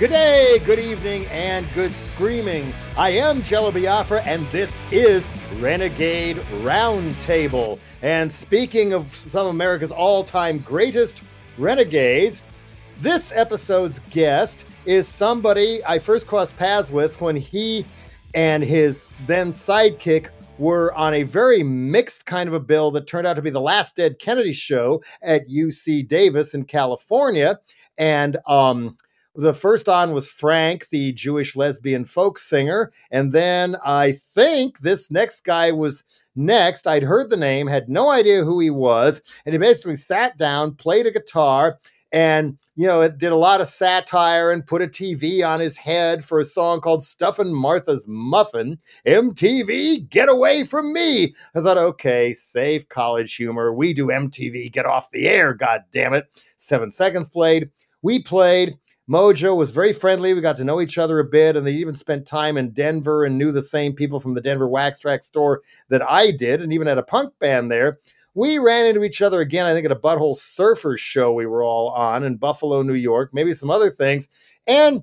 Good day, good evening, and good screaming. I am Jello Biafra, and this is Renegade Roundtable. And speaking of some of America's all time greatest renegades, this episode's guest is somebody I first crossed paths with when he and his then sidekick were on a very mixed kind of a bill that turned out to be the last Dead Kennedy show at UC Davis in California. And um, the first on was Frank, the Jewish lesbian folk singer. And then I think this next guy was next. I'd heard the name, had no idea who he was. And he basically sat down, played a guitar, and you know, it did a lot of satire and put a TV on his head for a song called Stuffin' Martha's Muffin. MTV, get away from me. I thought, okay, safe college humor. We do MTV, get off the air, god damn it. Seven seconds played. We played. Mojo was very friendly. We got to know each other a bit, and they even spent time in Denver and knew the same people from the Denver Wax Trax store that I did, and even had a punk band there. We ran into each other again, I think, at a Butthole Surfers show we were all on in Buffalo, New York, maybe some other things, and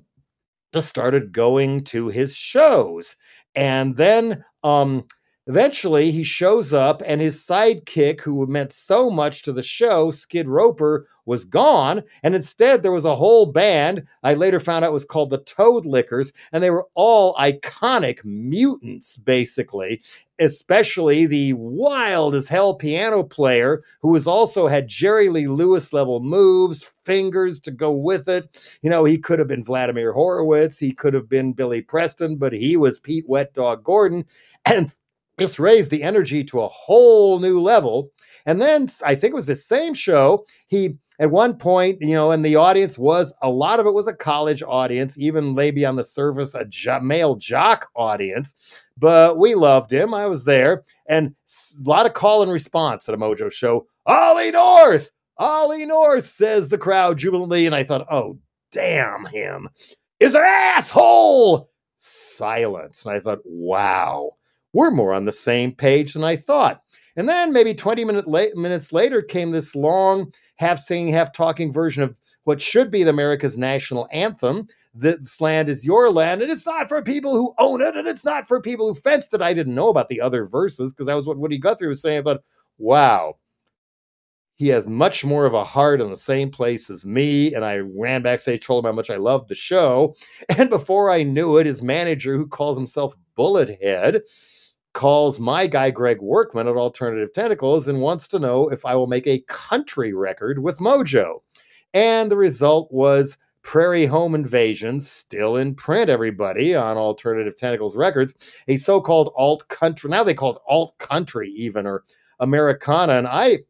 just started going to his shows. And then um, Eventually, he shows up, and his sidekick, who meant so much to the show, Skid Roper, was gone. And instead, there was a whole band. I later found out was called the Toadliquors, and they were all iconic mutants, basically, especially the wild as hell piano player, who was also had Jerry Lee Lewis level moves, fingers to go with it. You know, he could have been Vladimir Horowitz, he could have been Billy Preston, but he was Pete Wet Dog Gordon. And this raised the energy to a whole new level. And then I think it was the same show. He at one point, you know, and the audience was a lot of it was a college audience, even maybe on the surface a jo- male jock audience. But we loved him. I was there, and a lot of call and response at a Mojo show. Ollie North, Ollie North, says the crowd jubilantly, and I thought, oh damn him, is an asshole. Silence, and I thought, wow we're more on the same page than I thought. And then maybe 20 minute minutes later came this long, half singing, half talking version of what should be the America's national anthem. This land is your land, and it's not for people who own it, and it's not for people who fenced it. I didn't know about the other verses because that was what Woody Guthrie was saying. But wow, he has much more of a heart in the same place as me. And I ran backstage, told him how much I loved the show. And before I knew it, his manager, who calls himself Bullethead, calls my guy Greg Workman at Alternative Tentacles and wants to know if I will make a country record with Mojo. And the result was Prairie Home Invasion, still in print, everybody, on Alternative Tentacles Records, a so called alt country. Now they call it alt country, even, or Americana. And I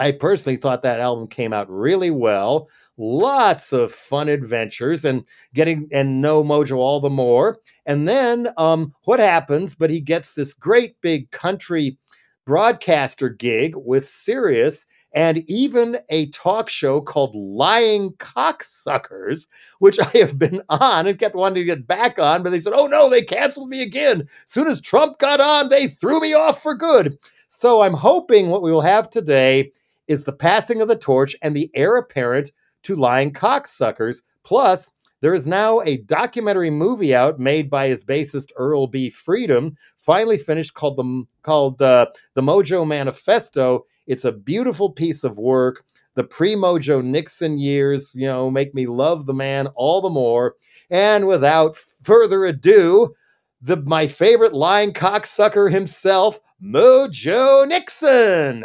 I personally thought that album came out really well. Lots of fun adventures and getting and know Mojo all the more. And then um, what happens? But he gets this great big country broadcaster gig with Sirius and even a talk show called Lying Cocksuckers, which I have been on and kept wanting to get back on, but they said, oh no, they canceled me again. Soon as Trump got on, they threw me off for good. So I'm hoping what we will have today is the passing of the torch and the heir apparent to lying cocksuckers. Plus, there is now a documentary movie out made by his bassist Earl B. Freedom, finally finished, called the called uh, the Mojo Manifesto. It's a beautiful piece of work. The pre-Mojo Nixon years, you know, make me love the man all the more. And without further ado, the my favorite lying cocksucker himself, Mojo Nixon.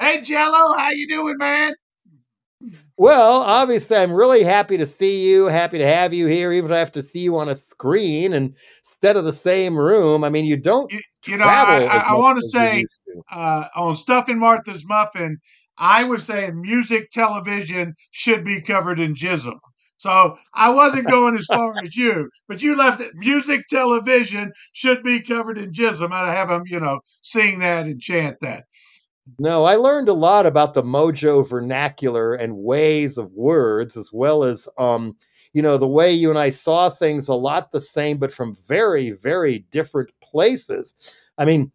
Hey Jello, how you doing, man? Well, obviously, I'm really happy to see you. Happy to have you here, even if I have to see you on a screen and instead of the same room. I mean, you don't. You, you know, I, I, I want to say uh, on Stuffing Martha's Muffin, I was saying music television should be covered in jism. So I wasn't going as far as you, but you left it. Music television should be covered in jism. I have them, you know, sing that and chant that. No, I learned a lot about the Mojo vernacular and ways of words, as well as, um, you know, the way you and I saw things a lot the same, but from very, very different places. I mean,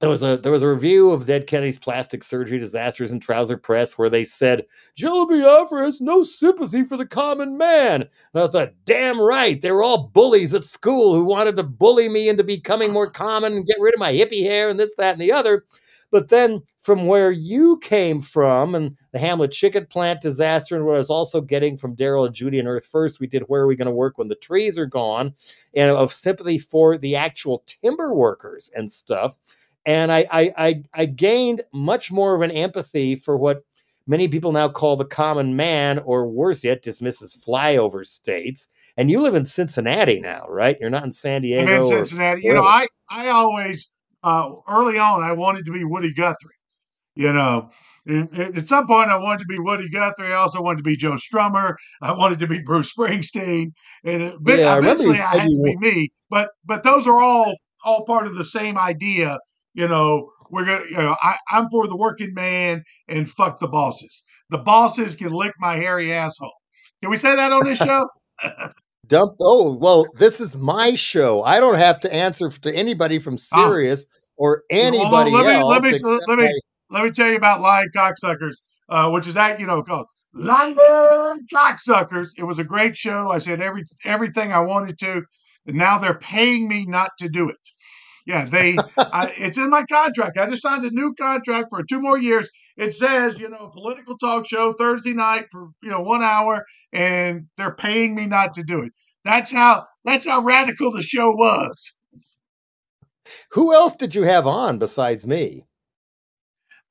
there was a there was a review of Dead Kennedy's plastic surgery disasters in Trouser Press where they said Jello Biafra has no sympathy for the common man. And I thought, damn right, they were all bullies at school who wanted to bully me into becoming more common and get rid of my hippie hair and this, that, and the other. But then from where you came from and the Hamlet chicken plant disaster and what I was also getting from Darryl and Judi and Earth First, we did Where Are We Going to Work When the Trees Are Gone? and of sympathy for the actual timber workers and stuff and I, I, I I gained much more of an empathy for what many people now call the common man, or worse yet, dismisses flyover states. And you live in Cincinnati now, right? You're not in San Diego. I'm in Cincinnati. You know, I I always uh, early on I wanted to be Woody Guthrie. You know, at some point I wanted to be Woody Guthrie. I also wanted to be Joe Strummer. I wanted to be Bruce Springsteen, and yeah, eventually I, I had to be me. But but those are all all part of the same idea you know, we're gonna, you know, I, I'm for the working man and fuck the bosses. The bosses can lick my hairy asshole. Can we say that on this show? Dump. Oh well, this is my show. I don't have to answer to anybody from ah. Sirius ah. or anybody well, let me, else. Let me let me let me tell you about Lying Cocksuckers, uh, which is that you know called Lying Cocksuckers. It was a great show. I said every everything I wanted to, and now they're paying me not to do it. Yeah, they. I, it's in my contract. I just signed a new contract for two more years. It says, you know, political talk show Thursday night for you know one hour, and they're paying me not to do it. That's how. That's how radical the show was. Who else did you have on besides me?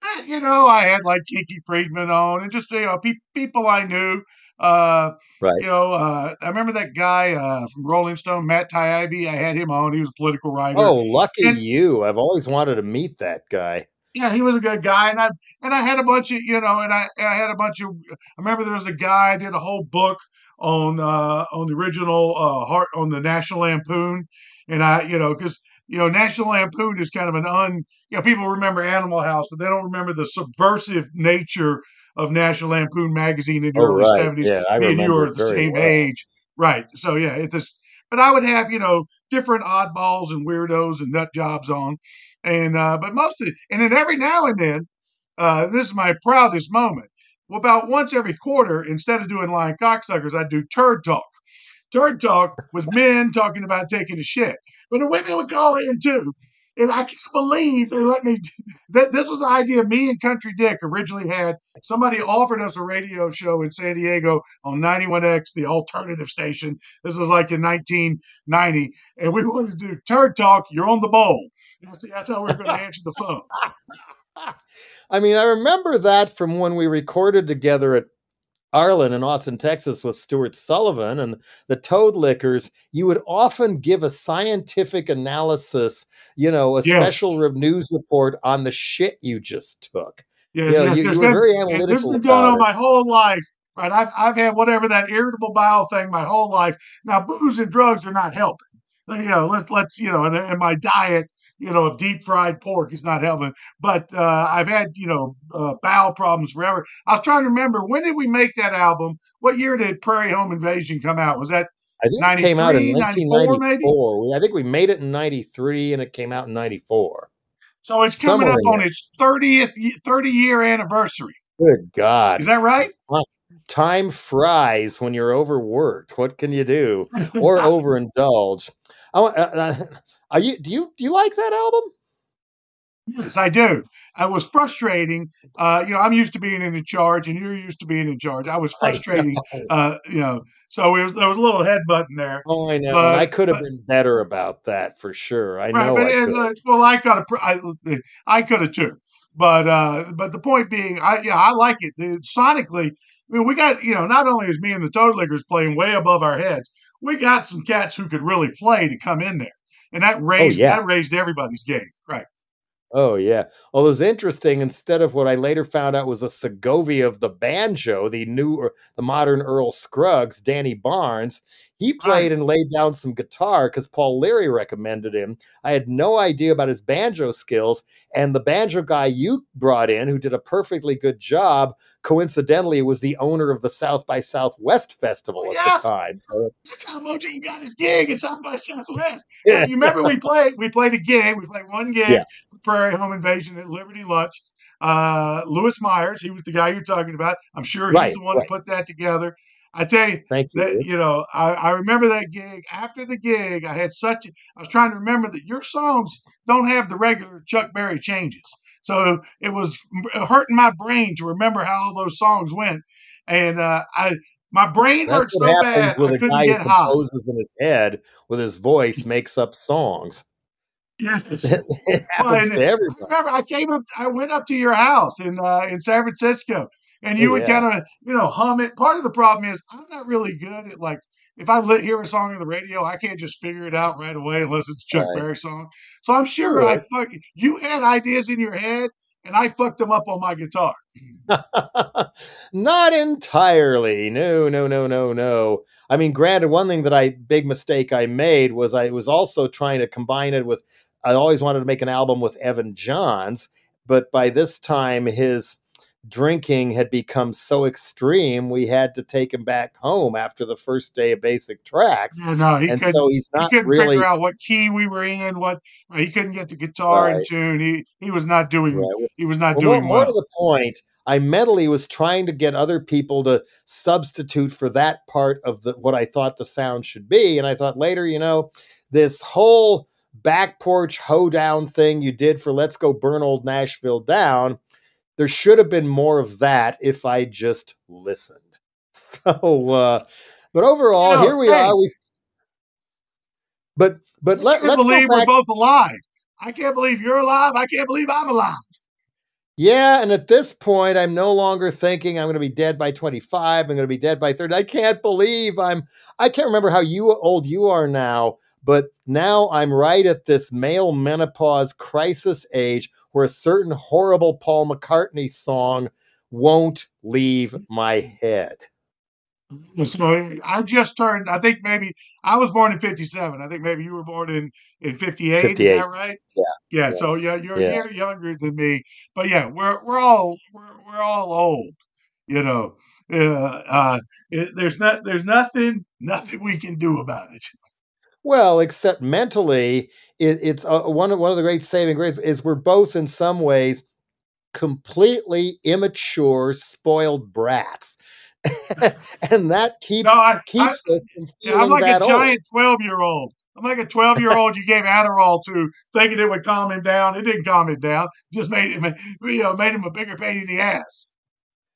Uh, you know, I had like Kinky Friedman on, and just you know, pe- people I knew. Uh, right. You know, uh, I remember that guy uh, from Rolling Stone, Matt Taibbi. I had him on. He was a political writer. Oh, lucky and, you! I've always wanted to meet that guy. Yeah, he was a good guy, and I and I had a bunch of you know, and I and I had a bunch of. I remember there was a guy I did a whole book on uh, on the original uh, heart on the National Lampoon, and I you know because you know National Lampoon is kind of an un you know people remember Animal House, but they don't remember the subversive nature of National Lampoon magazine in the oh, early right. 70s. Yeah, Me and you were the same well. age. Right. So yeah, it's just but I would have, you know, different oddballs and weirdos and nut jobs on. And uh, but mostly, and then every now and then, uh, this is my proudest moment. Well, about once every quarter, instead of doing lying cocksuckers, I do turd talk. Turd talk was men talking about taking a shit. But the women would call in too. And I can't believe they let me. That this was the idea me and Country Dick originally had. Somebody offered us a radio show in San Diego on 91X, the alternative station. This was like in 1990, and we wanted to do turd talk. You're on the bowl. That's, that's how we are going to answer the phone. I mean, I remember that from when we recorded together at Arlyn in Austin, Texas, with Stuart Sullivan and the Toadliquors, you would often give a scientific analysis, you know, a yes. special news report on the shit you just took. Yes, you, know, yes, you, you were very analytical. This has been going on it. my whole life. Right, I've I've had whatever that irritable bowel thing my whole life. Now, booze and drugs are not helping. You know, let's let's you know, and, and my diet you know, of deep fried pork is not helping. But uh, I've had, you know, uh, bowel problems forever. I was trying to remember when did we make that album? What year did Prairie Home Invasion come out? Was that I think it came out in 1994. I think we made it in 93 and it came out in 94. So it's coming Somewhere up on its 30th 30 year anniversary. Good God. Is that right? Time fries when you're overworked. What can you do? Or overindulge. I want, uh, uh are you do you do you like that album? Yes, I do. It was frustrating. Uh, you know, I'm used to being in charge, and you're used to being in charge. I was frustrating. uh, you know, so was, there was a little headbutting there. Oh, I know. But, I could have been better about that for sure. I right, know. But, I and, uh, well, I got a, I, I could have too. But uh, but the point being, I yeah, I like it. sonically, I mean, we got you know, not only is me and the Toadliquors playing way above our heads, we got some cats who could really play to come in there and that oh, raised oh, yeah. that raised everybody's game, right? Oh yeah. Well, it was interesting. Instead of what I later found out was a Segovia of the banjo, the new, the modern Earl Scruggs, Danny Barnes. He played and laid down some guitar because Paul Leary recommended him. I had no idea about his banjo skills. And the banjo guy you brought in, who did a perfectly good job, coincidentally was the owner of the South by Southwest Festival oh, at yes. the time. So that's how Mojo got his gig at South by Southwest. Yeah. You remember we played we played a gig, we played one gig, yeah. Prairie Home Invasion at Liberty Lunch. Uh, Louis Meyers, he was the guy you're talking about. I'm sure he's Right, the one right. who put that together. I tell you, Thank you. that you know, I, I remember that gig. After the gig, I had such. I was trying to remember that your songs don't have the regular Chuck Berry changes, so it was hurting my brain to remember how all those songs went, and uh, I my brain hurt That's what so bad with I a couldn't guy who get high. composes in his head with his voice, makes up songs. Yes. it Well, happens to I everybody. remember I came up, I went up to your house in uh, in San Francisco, and you Oh, would kind of, you know, hum it. Part of the problem is I'm not really good at like if I li- hear a song on the radio, I can't just figure it out right away unless it's Chuck Right. Berry song. So I'm sure I Right. fuck you had ideas in your head, and I fucked them up on my guitar. Not entirely. No, no, no, no, no. I mean, granted, one thing that I big mistake I made was I was also trying to combine it with. I always wanted to make an album with Evan Johns, but by this time his drinking had become so extreme, we had to take him back home after the first day of basic tracks, Yeah, no, he and so he's He not couldn't really figure out what key we were in. What uh, he couldn't get the guitar in tune. He he was not doing. Right. He was not Well, more, doing more to the point, I mentally was trying to get other people to substitute for that part of the what I thought the sound should be, and I thought later, you know, this whole back porch hoedown thing you did for "Let's Go Burn Old Nashville Down," there should have been more of that if I just listened. So, uh, but You overall, know, here we hey, are. We but but let, let's go believe we're both alive. I can't believe you're alive. I can't believe I'm alive. Yeah, and at this point, I'm no longer thinking I'm going to be dead by 25. I'm going to be dead by 30. I can't believe I'm. I can't remember how you old you are now, but now I'm right at this male menopause crisis age where a certain horrible Paul McCartney song won't leave my head. So I just turned. I think maybe I was born in '57. I think maybe you were born in in '58. Is that right? Yeah, Yeah. yeah, So yeah, you're a yeah. year younger than me. But yeah, we're we're all we're we're all old. You know. Uh, uh, it, there's not there's nothing nothing we can do about it. Well, except mentally, it, it's uh, one of one of the great saving graces is we're both in some ways completely immature, spoiled brats, and that keeps I I keeps us from yeah, I'm feeling like a that old. giant 12 year old. I'm like a 12 year old you gave Adderall to, thinking it would calm him down. It didn't calm him down. Just made him, you know, made him a bigger pain in the ass.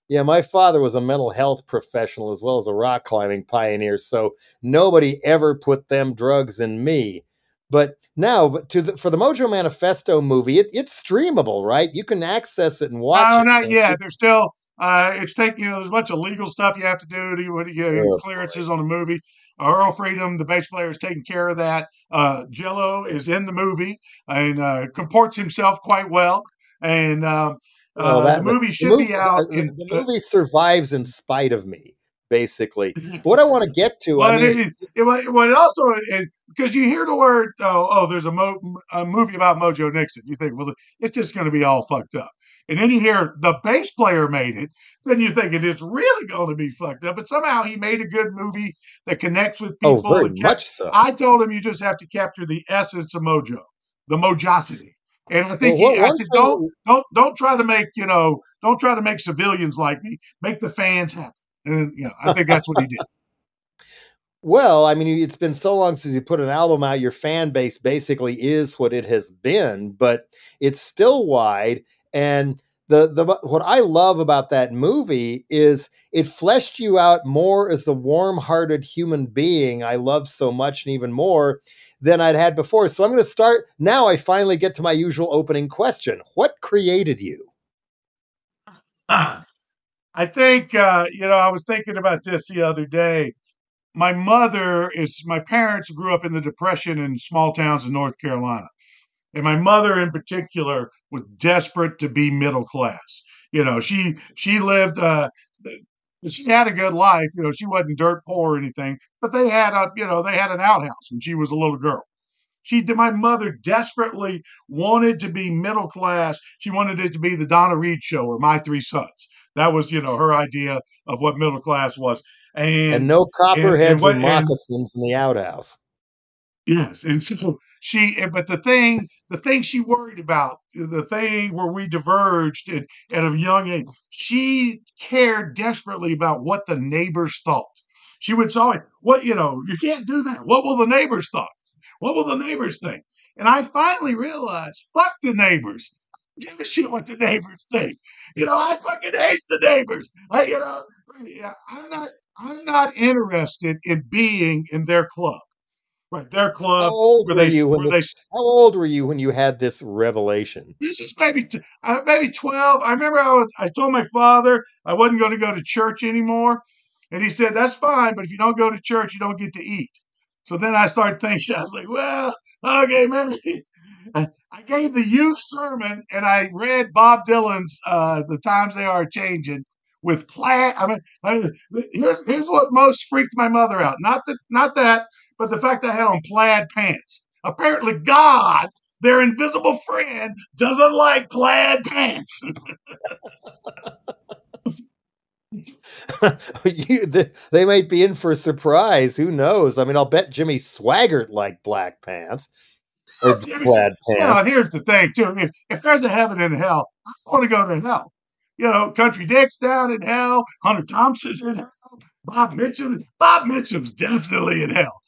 Yeah, my father was a mental health professional as well as a rock climbing pioneer, so nobody ever put them drugs in me. But now, but to the, for the Mojo Manifesto movie, it, it's streamable, right? You can access it and watch No, it. not yet. There's still, uh, it's taking, you know, there's a bunch of legal stuff you have to do to get Oh, clearances on the movie. Uh, Earl Freedom, the bass player, is taking care of that. Uh, Jello is in the movie and uh, comports himself quite well. And um, Well, uh, that the the, movie the should movie be out the, in. the Uh, movie survives in spite of me, basically. But what I want to get to, I Well, mean, it, it, it, well, it also because you hear the word oh, oh there's a, mo- a movie about Mojo Nixon, you think well it's just going to be all fucked up, and then you hear the bass player made it, then you think it is really going to be fucked up. But somehow he made a good movie that connects with oh, people very and kept. much so. I told him you just have to capture the essence of Mojo, the Mojosity. And I Well, think he, I said, don't, don't, don't try to make, you know, don't try to make civilians like me. Make the fans happy. And, you know, I think that's what he did. Well, I mean, it's been so long since you put an album out. Your fan base basically is what it has been, but it's still wide. And the the what I love about that movie is it fleshed you out more as the warm-hearted human being I love so much, and even more than I'd had before. So I'm going to start now. I finally get to my usual opening question: What created you? I think uh, you know. I was thinking about this the other day. My mother is. My parents grew up in the Depression in small towns in North Carolina, and my mother in particular was desperate to be middle class. You know, she she lived. Uh, she had a good life. You know, she wasn't dirt poor or anything, but they had a you know they had an outhouse when she was a little girl. She did. My mother desperately wanted to be middle class. She wanted it to be the Donna Reed show or My Three Sons. That was, you know, her idea of what middle class was. And And no and and copperheads what or and moccasins in the outhouse. yes, and so she. But the thing the thing she worried about, the thing where we diverged at, at a young age, she cared desperately about what the neighbors thought. She would say, "What you know, you can't do that. What will the neighbors thought? What will the neighbors think?" And I finally realized, fuck the neighbors. Give a shit what the neighbors think. You know, I fucking hate the neighbors. I, you know, I'm not, I'm not interested in being in their club. Right, their club. How old were they, you? When this, they, how old were you when you had this revelation? This is maybe uh, maybe twelve. I remember I was. I told my father I wasn't going to go to church anymore, and he said that's fine, but if you don't go to church, you don't get to eat. So then I started thinking. I was like, well, okay, maybe. I gave the youth sermon, and I read Bob Dylan's uh, "The Times They Are Changing." With plaid, I mean, I, here's here's what most freaked my mother out. Not that, not that, but the fact I had on plaid pants. Apparently, God, their invisible friend, doesn't like plaid pants. you, they, they might be in for a surprise. Who knows? I mean, I'll bet Jimmy Swaggart liked black pants or plaid pants. Well, here's the thing, too. If, if there's a heaven and hell, I want to go to hell. You know, Country Dick's down in hell. Hunter Thompson's in hell. Bob Mitchum. Bob Mitchum's definitely in hell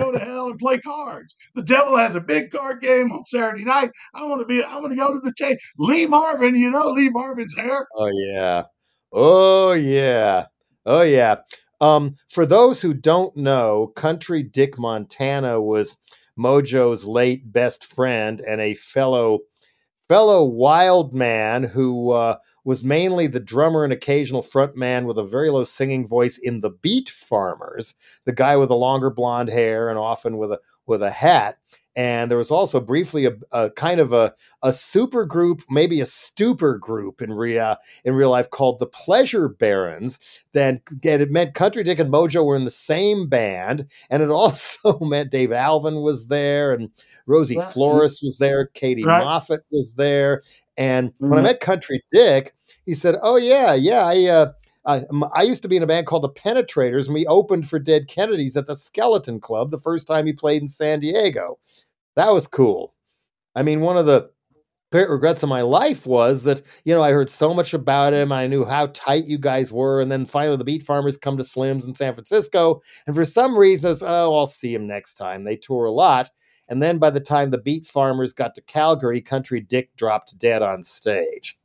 go to hell and play cards. The devil has a big card game on Saturday night. I want to be. I want to go to the tape. Lee Marvin, you know Lee Marvin's hair. Oh yeah. Oh yeah. Oh yeah. Um, for those who don't know, Country Dick Montana was Mojo's late best friend and a fellow fellow wild man who uh, was mainly the drummer and occasional front man with a very low singing voice in the Beat Farmers, the guy with the longer blonde hair and often with a with a hat. And there was also briefly a, a kind of a, a super group, maybe a stupor group in real in real life called the Pleasure Barons. Then it meant Country Dick and Mojo were in the same band, and it also meant Dave Alvin was there, and Rosie Flores was there, Katy right. Moffatt was there, and mm-hmm. when I mm-hmm. met Country Dick, he said, "Oh yeah, yeah, I." Uh, Uh, I, I used to be in a band called the Penetrators, and we opened for Dead Kennedys at the Skeleton Club the first time he played in San Diego. That was cool. I mean, one of the great regrets of my life was that you know I heard so much about him. I knew how tight you guys were, and then finally the Beat Farmers come to Slim's in San Francisco, and for some reason, oh, I'll see him next time. They tour a lot, and then by the time the Beat Farmers got to Calgary, Country Dick dropped dead on stage.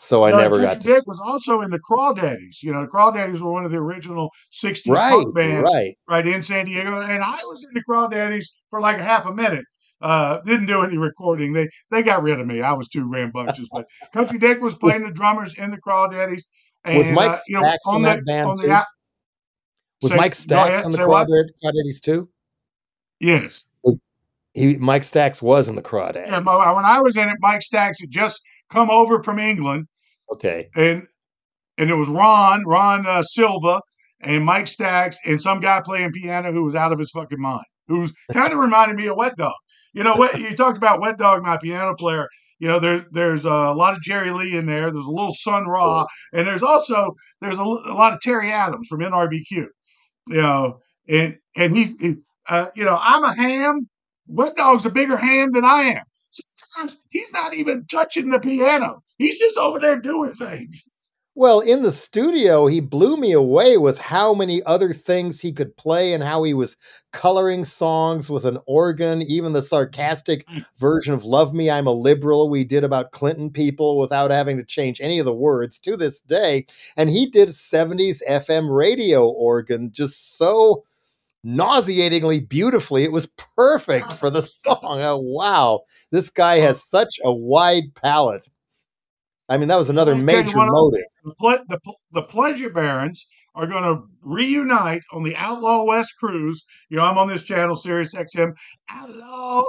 So I never got to. Country Dick was also in the Crawdaddys. You know, the Crawdaddys were one of the original '60s right, punk bands, right. right in San Diego, and I was in the Crawdaddys for like a half a minute. Uh, didn't do any recording. They they got rid of me. I was too rambunctious. but Country Dick was playing the drummers in the Crawdaddys. And, was Mike uh, you know, on that the, band too? The, was say, Mike Stax on the Crawdaddys too? Yes. He Mike Stax was in the Crawdads. Yeah, when I was in it, Mike Stax had just come over from England. Okay. And and it was Ron, Ron uh, Silva, and Mike Stax, and some guy playing piano who was out of his fucking mind. Who's kind of reminded me of Wet Dog. You know what? You talked about Wet Dog, my piano player. You know, there's there's a lot of Jerry Lee in there. There's a little Sun Ra, and there's also there's a, a lot of Terry Adams from NRBQ. You know, and and he, he uh, you know, I'm a ham, Wet Dog's a bigger hand than I am. Sometimes he's not even touching the piano. He's just over there doing things. Well, in the studio, he blew me away with how many other things he could play and how he was coloring songs with an organ, even the sarcastic mm. version of Love Me, I'm a Liberal we did about Clinton people without having to change any of the words to this day. And he did 70s FM radio organ just so nauseatingly beautifully. It was perfect for the song. Oh, wow. This guy has such a wide palette. I mean, that was another major motive. The, the, the Pleasure Barons are going to reunite on the Outlaw West cruise. You know, I'm on this channel, Sirius XM, Outlaw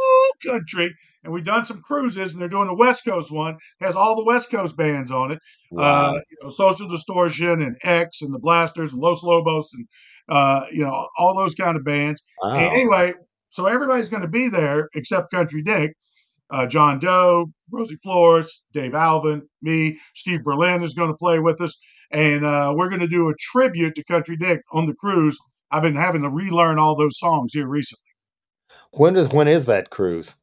Country, and we've done some cruises, and they're doing a West Coast one. It has all the West Coast bands on it. Uh, wow. Uh, you know, Social Distortion and X and the Blasters and Los Lobos and uh, you know all those kind of bands. Wow. anyway, so everybody's going to be there except Country Dick. Uh, John Doe, Rosie Flores, Dave Alvin, me, Steve Berlin is going to play with us, and uh, we're going to do a tribute to Country Dick on the cruise. I've been having to relearn all those songs here recently. When does when is that cruise?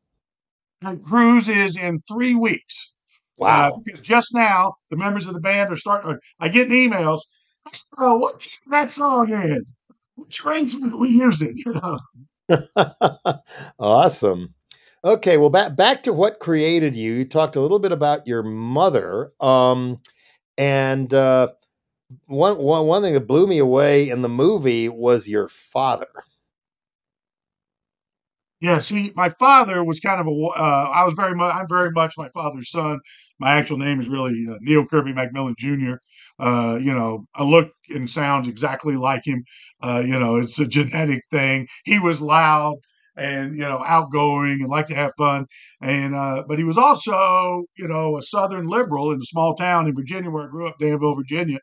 And cruise is in three weeks. Uh, wow! Uh, because just now the members of the band are starting. I get emails. Oh, what that song in? Which arrangement are we using? You know. awesome. Okay, well, back back to what created you. You talked a little bit about your mother, um, and uh, one, one one thing that blew me away in the movie was your father. Yeah, see, my father was kind of a. Uh, I was very much. I'm very much my father's son. My actual name is really uh, Neill Kirby McMillan Jr. Uh, you know, I look and sound exactly like him. Uh, you know, it's a genetic thing. He was loud and you know outgoing and liked to have fun and uh, but he was also you know a southern liberal in a small town in virginia where i grew up danville virginia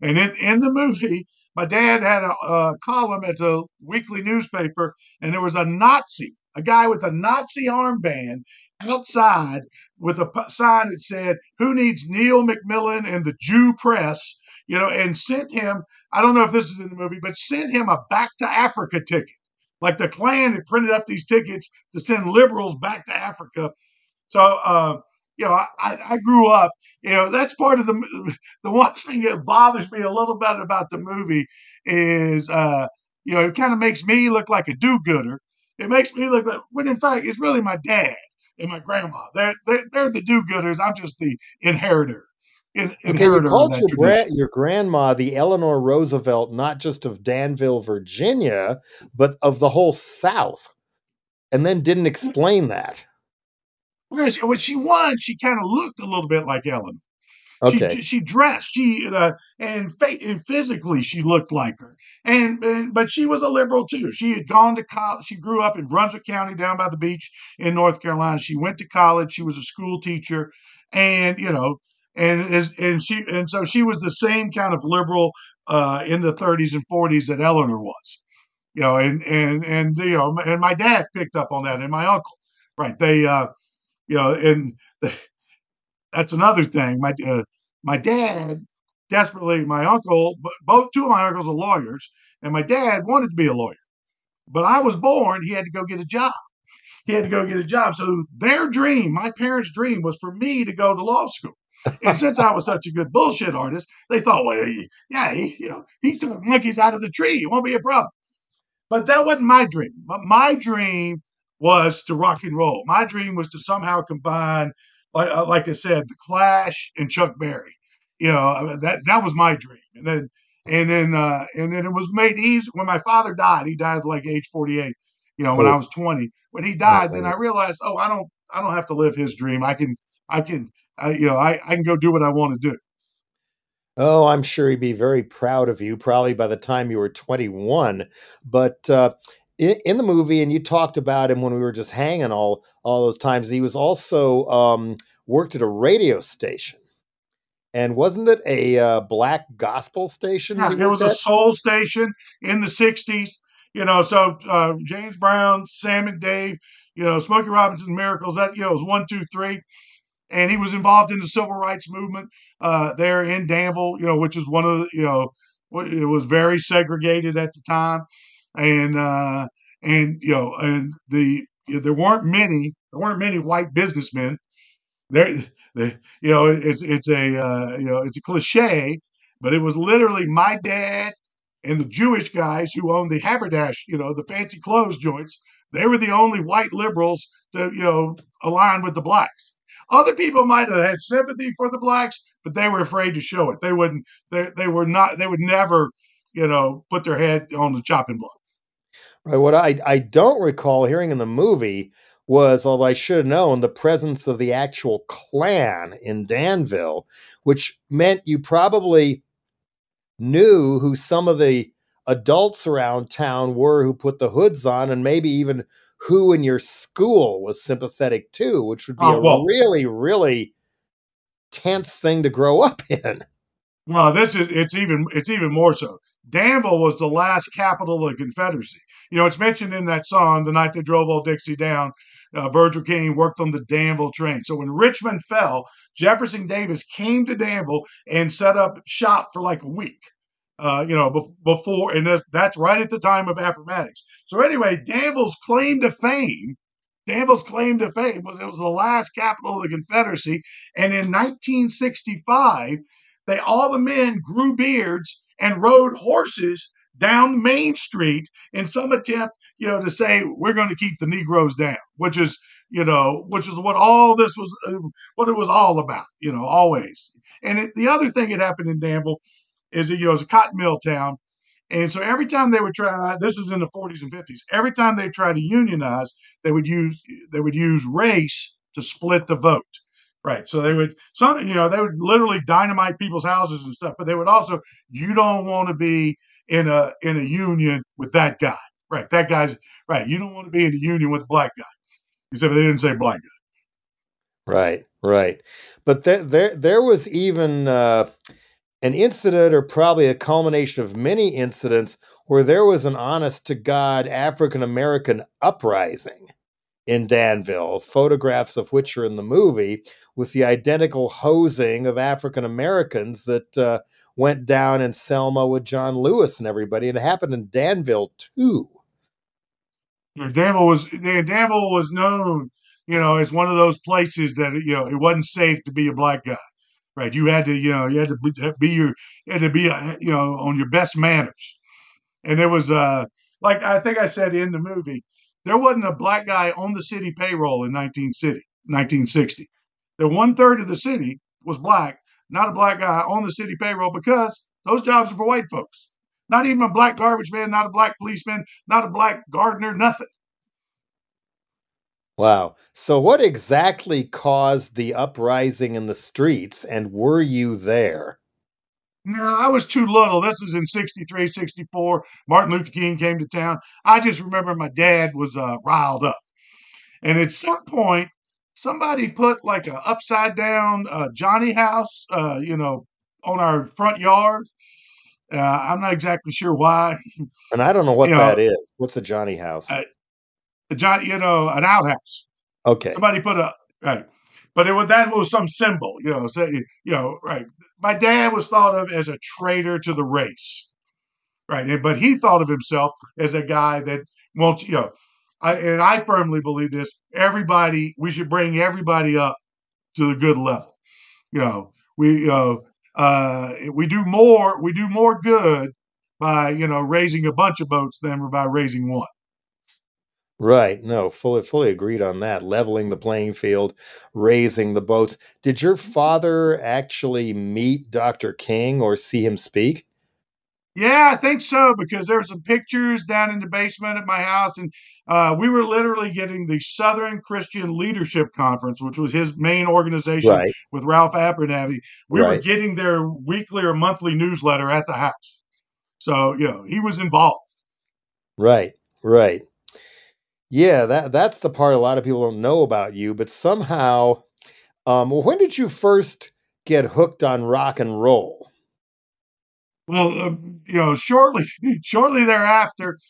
and in, in the movie my dad had a, a column at the weekly newspaper, and there was a Nazi, a guy with a Nazi armband outside with a sign that said, Who needs Neill McMillan and the Jew press? You know, and sent him, I don't know if this is in the movie, but sent him a back to Africa ticket. Like the Klan had printed up these tickets to send liberals back to Africa. So, uh, you know, I, I grew up you know that's part of the the one thing that bothers me a little bit about the movie is uh you know it kind of makes me look like a do-gooder. It makes me look like when in fact it's really my dad and my grandma. They're they're, they're the do-gooders. I'm just the inheritor in, okay, you called your, gra- your grandma the Eleanor Roosevelt, not just of Danville, Virginia, but of the whole South, and then didn't explain that. Whereas when she won, she kind of looked a little bit like Ellen. Okay. She, she dressed, she uh, and, fa- and physically she looked like her, and, and but she was a liberal too. She had gone to college. She grew up in Brunswick County, down by the beach in North Carolina. She went to college. She was a school teacher, and you know, and and she and so she was the same kind of liberal uh, in the 30s and 40s that Eleanor was, you know, and and and you know, and my dad picked up on that, and my uncle, right? They uh, you know, and the, that's another thing. My uh, my dad desperately, my uncle, both two of my uncles are lawyers, and my dad wanted to be a lawyer, but I was born. He had to go get a job. He had to go get a job. So their dream, my parents' dream, was for me to go to law school. And since I was such a good bullshit artist, they thought, well, yeah, he, you know, he took monkeys out of the tree. It won't be a problem. But that wasn't my dream. But my dream was to rock and roll. My dream was to somehow combine, like, uh, like I said, the Clash and Chuck Berry. You know that that was my dream, and then and then uh, and then it was made easy when my father died. He died like age forty eight. You know, when I was twenty. When he died, then I realized, oh, I don't I don't have to live his dream. I can I can I, you know I I can go do what I want to do. Oh, I'm sure he'd be very proud of you, probably by the time you were 21. But uh, in, the movie, and you talked about him when we were just hanging all all those times. He was also um, worked at a radio station, and wasn't it a uh, black gospel station? Yeah, it was at? a soul station in the '60s. You know, so uh, James Brown, Sam and Dave, you know, Smokey Robinson, Miracles. That you know was one, two, three, and he was involved in the civil rights movement uh, there in Danville. You know, which is one of the you know, it was very segregated at the time and uh, and you know, and the you know, there weren't many there weren't many white businessmen. There, the, you know, it's it's a uh, you know it's a cliche, but it was literally my dad and the Jewish guys who owned the Haberdash, you know, the fancy clothes joints. They were the only white liberals to you know align with the blacks. Other people might have had sympathy for the blacks, but they were afraid to show it. They wouldn't. They they were not. They would never, you know, put their head on the chopping block. Right. What I I don't recall hearing in the movie was, although I should have known, the presence of the actual Klan in Danville, which meant you probably knew who some of the adults around town were who put the hoods on, and maybe even who in your school was sympathetic to, which would be oh, well, a really, really tense thing to grow up in. Well, this is it's even it's even more so. Danville was the last capital of the Confederacy. You know, it's mentioned in that song, "The Night They Drove Old Dixie Down." Uh, Virgil King worked on the Danville train. So when Richmond fell, Jefferson Davis came to Danville and set up shop for like a week. Uh, you know, before, and that's right at the time of Appomattox. So anyway, Danville's claim to fame Danville's claim to fame was it was the last capital of the Confederacy, and in 1965, they all the men grew beards and rode horses down Main Street in some attempt, you know, to say we're going to keep the Negroes down, which is, you know, which is what all this was, uh, what it was all about, you know, always. And it, the other thing that happened in Danville is that you know it's a cotton mill town, and so every time they would try, this was in the 40s and 50s. Every time they tried to unionize, they would use they would use race to split the vote. Right. So they would some you know they would literally dynamite people's houses and stuff, but they would also you don't want to be in a in a union with that guy. Right. That guy's right. You don't want to be in a union with a black guy. Except they didn't say black guy. Right. Right. But there there there was even uh, an incident, or probably a culmination of many incidents, where there was an honest to God African American uprising in Danville, photographs of which are in the movie, with the identical hosing of African Americans that uh, went down in Selma with John Lewis and everybody, and it happened in Danville too. Danville was Danville was known, you know, as one of those places that you know it wasn't safe to be a black guy, right? You had to, you know, you had to be, be your, you had to be, uh, you know, on your best manners, and it was uh like I think I said in the movie, there wasn't a black guy on the city payroll in 1960. The one third of the city was black, not a black guy on the city payroll because those jobs are for white folks. Not even a black garbage man, not a black policeman, not a black gardener, nothing. Wow. So, what exactly caused the uprising in the streets, and were you there? No, I was too little. This was in 63, 64. Martin Luther King came to town. I just remember my dad was uh, riled up. And at some point, somebody put like a upside down uh, Johnny house, uh, you know, on our front yard. Uh, I'm not exactly sure why. And I don't know what you that know, is. What's a Johnny house? Uh, a Johnny, you know, an outhouse. Okay. Somebody put a right, but it was that was some symbol, you know. Say, you know, right. My dad was thought of as a traitor to the race, right? But he thought of himself as a guy that wants, you know, I, and I firmly believe this. Everybody, we should bring everybody up to the good level. You know, we, you know, uh, we do more, we do more good by, you know, raising a bunch of boats than by raising one. Right. No, fully fully agreed on that. Leveling the playing field, raising the boats. Did your father actually meet Dr. King or see him speak? Yeah, I think so because there were some pictures down in the basement at my house, and uh, we were literally getting the Southern Christian Leadership Conference, which was his main organization right. with Ralph Abernathy. We right. were getting their weekly or monthly newsletter at the house, so you know he was involved. Right, right. Yeah, that that's the part a lot of people don't know about you, but somehow, um, when did you first get hooked on rock and roll? Well, uh, you know, shortly shortly thereafter,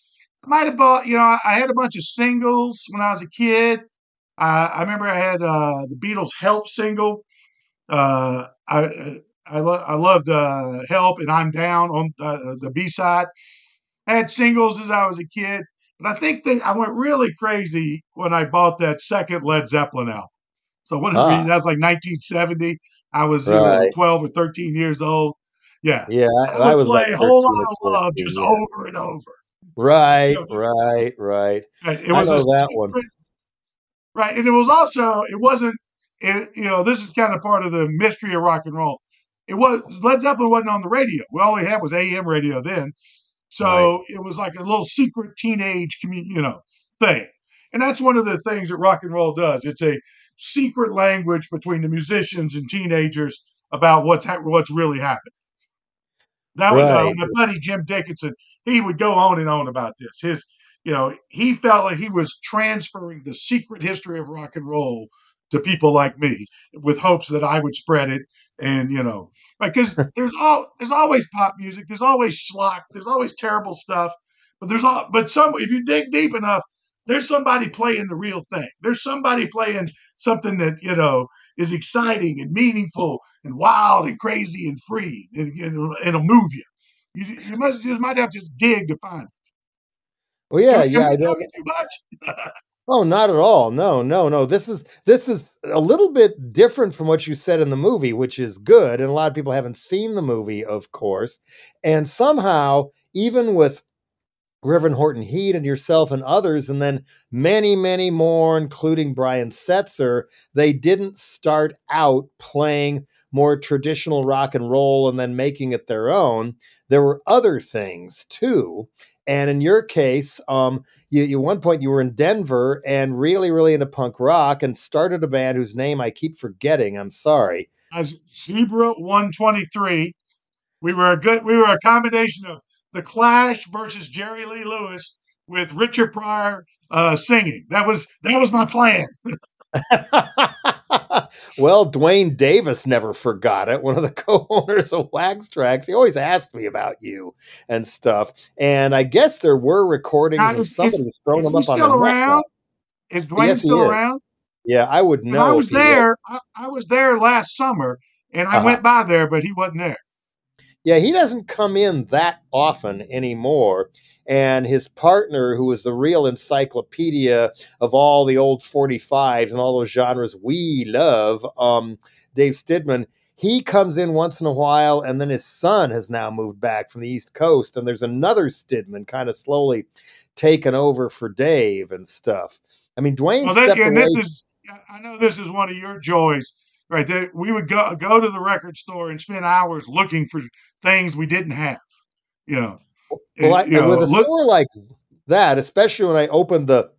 I might have bought. You know, I, I, had a bunch of singles when I was a kid. Uh, I remember I had uh, the Beatles' "Help" single. Uh, I I, lo- I loved uh, "Help" and "I'm Down" on uh, the B side. I had singles as I was a kid, but I think that I went really crazy when I bought that second Led Zeppelin album. So what ah. that was like 1970. I was right. you know, 12 or 13 years old. Yeah. Yeah. I, I would I was play like Whole Lot of Love just yeah. over and over. Right, you know, right, right. It was that secret, one. Right. And it was also, it wasn't, it, you know, this is kind of part of the mystery of rock and roll. It was, Led Zeppelin wasn't on the radio. We all we had was AM radio then. So right. it was like a little secret teenage community, you know, thing. And that's one of the things that rock and roll does. It's a secret language between the musicians and teenagers about what's ha- what's really happening. That was uh, my buddy Jim Dickinson. He would go on and on about this. His, you know, he felt like he was transferring the secret history of rock and roll to people like me with hopes that I would spread it. And you know, because there's all there's always pop music, there's always schlock, there's always terrible stuff, but there's all but some if you dig deep enough, there's somebody playing the real thing. There's somebody playing something that you know is exciting and meaningful and wild and crazy and free, and, and it'll move you. You, you must just might have to dig to find it. Well, yeah, yeah. I don't, too much. Oh, not at all. No, no, no. This is this is a little bit different from what you said in the movie, which is good. And a lot of people haven't seen the movie, of course. And somehow, even with Reverend Horton Heat and yourself and others, and then many, many more, including Brian Setzer, they didn't start out playing more traditional rock and roll and then making it their own. There were other things too. And in your case, um, you, you one point you were in Denver and really, really into punk rock and started a band whose name I keep forgetting. I'm sorry. As Zebra 123, we were a good. We were a combination of the Clash versus Jerry Lee Lewis with Richard Pryor uh, singing. That was that was my plan. well, Duane Davis never forgot it. One of the co-owners of Wax Trax, he always asked me about you and stuff. And I guess there were recordings now, of somebody's throwing them up on the around? Is Dwayne yes, still around? Yeah, I would know. I was there. I, I, was there last summer, and I uh-huh. went by there, but he wasn't there. Yeah, he doesn't come in that often anymore and his partner, who was the real encyclopedia of all the old 45s and all those genres we love, um, Dave Stidman, he comes in once in a while, and then his son has now moved back from the East Coast, and there's another Stidman kind of slowly taken over for Dave and stuff. I mean, Duane. Well, that, and this is, I know this is one of your joys, right? We would go go to the record store and spend hours looking for things we didn't have, you know. Well, I, know, with a look, store like that, especially when I opened the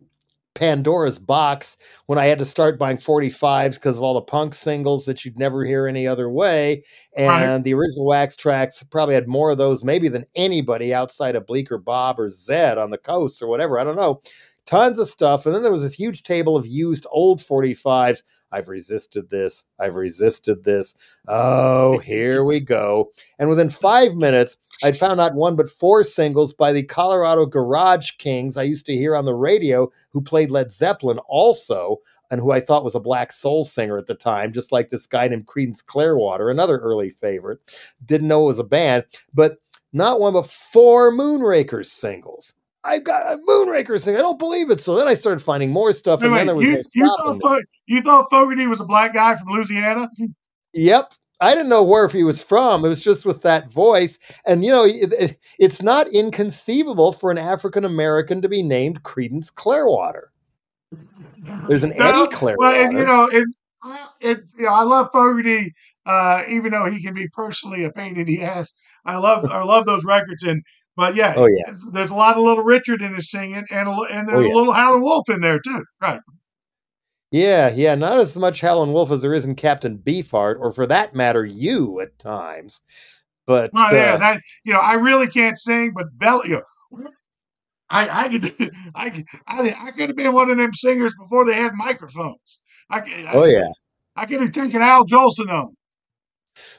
Pandora's box when I had to start buying 45s because of all the punk singles that you'd never hear any other way. And right. the original Wax Trax probably had more of those, maybe than anybody outside of Bleecker Bob or Zed on the coast or whatever. I don't know tons of stuff. And then there was this huge table of used old 45s. I've resisted this. I've resisted this. Oh, here we go. And within five minutes, I'd found not one but four singles by the Colorado Garage Kings I used to hear on the radio, who played Led Zeppelin also, and who I thought was a black soul singer at the time, just like this guy named Creedence Clearwater, another early favorite. Didn't know it was a band, but not one but four Moonrakers singles. I've got a Moonraker thing. I don't believe it. So then I started finding more stuff, wait, and then there was you, no you thought, Fo- you thought Fogerty was a black guy from Louisiana? Yep. I didn't know where if he was from. It was just with that voice, and you know, it, it, it's not inconceivable for an African American to be named Creedence Clearwater. There's an no, Eddie Clearwater. Well, and you know, and it, you know, I love Fogerty, uh, even though he can be personally a pain in the ass. I love, I love those records, and but yeah, oh yeah, there's a lot of Little Richard in his singing, and a, and there's oh, yeah. a little Howlin' Wolf in there too, right? Yeah, yeah, not as much Howlin' Wolf as there is in Captain Beefheart, or for that matter, you at times. But well, yeah, uh, that you know, I really can't sing, but Bell, you know, I I could I I, I could have been one of them singers before they had microphones. I, I oh yeah, I could have taken Al Jolson on.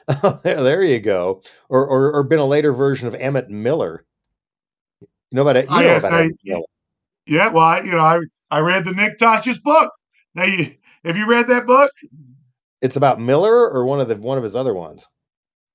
there you go. Or, or, or been a later version of Emmett Miller. You know about it? You oh, know about I, Yeah, well, I, you know, I I read the Nick Tosches book. Now, you have you read that book? It's about Miller or one of the one of his other ones.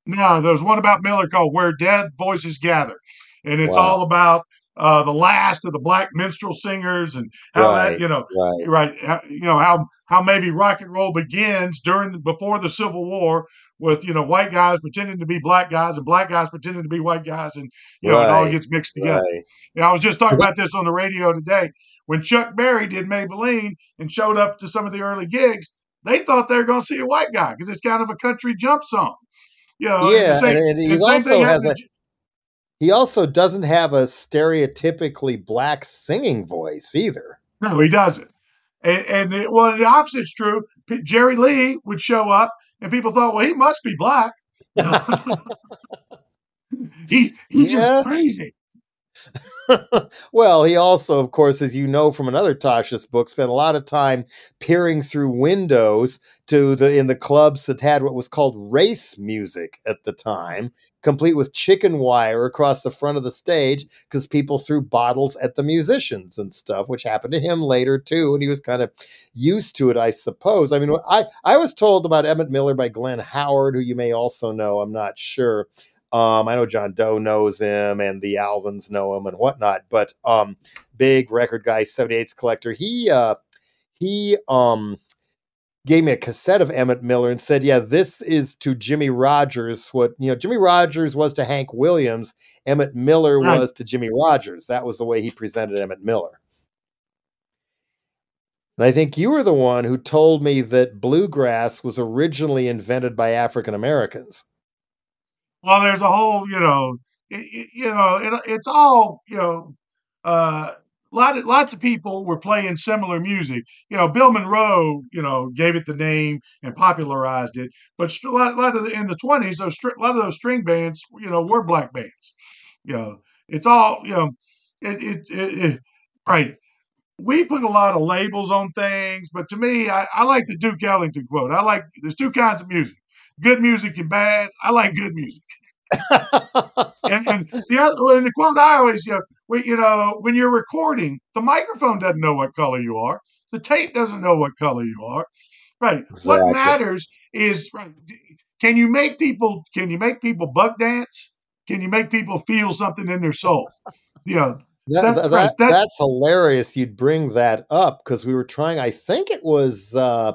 No, there's one about Miller called "Where Dead Voices Gather," and it's wow. all about uh, the last of the black minstrel singers and how right, that you know right. right you know how how maybe rock and roll begins during the, before the Civil War with you know white guys pretending to be black guys and black guys pretending to be white guys and you know right, it all gets mixed together. Right. Know, I was just talking about this on the radio today when Chuck Berry did Maybellene and showed up to some of the early gigs. They thought they were going to see a white guy because it's kind of a country jump song. You know, yeah, and, and, and he also has a, he also doesn't have a stereotypically black singing voice either. No, he doesn't. And, and it, well, the opposite's true. Jerry Lee would show up, and people thought, well, he must be black. he he's yeah. just crazy. well, he also, of course, as you know from another Tosches' book, spent a lot of time peering through windows to the in the clubs that had what was called race music at the time, complete with chicken wire across the front of the stage because people threw bottles at the musicians and stuff, which happened to him later too, and he was kind of used to it, I suppose. I mean, I I was told about Emmett Miller by Glenn Howard, who you may also know. I'm not sure Um, I know John Doe knows him and the Alvins know him and whatnot, but um, big record guy, 78s collector. He uh, he um, gave me a cassette of Emmett Miller and said, "Yeah, this is to Jimmie Rodgers what you know Jimmie Rodgers was to Hank Williams, Emmett Miller was to Jimmie Rodgers. That was the way he presented Emmett Miller." And I think you were the one who told me that bluegrass was originally invented by African Americans. Well, there's a whole, you know, it, you know, it, it's all, you know, uh, lot lots of people were playing similar music. You know, Bill Monroe, you know, gave it the name and popularized it. But a lot, lot of the, in the twenties, those a lot of those string bands, you know, were black bands. You know, it's all you know, it, it, it right we put a lot of labels on things, but to me, I, I, like the Duke Ellington quote. I like there's two kinds of music: good music and bad. I like good music. and, and, the other, and the quote I always, you know, we, you know, when you're recording, the microphone doesn't know what color you are. The tape doesn't know what color you are. Right. Exactly. What matters is right. Can you make people? Can you make people buck dance? Can you make people feel something in their soul? You know, that, that's, that, that, that's hilarious. You'd bring that up because we were trying. I think it was uh,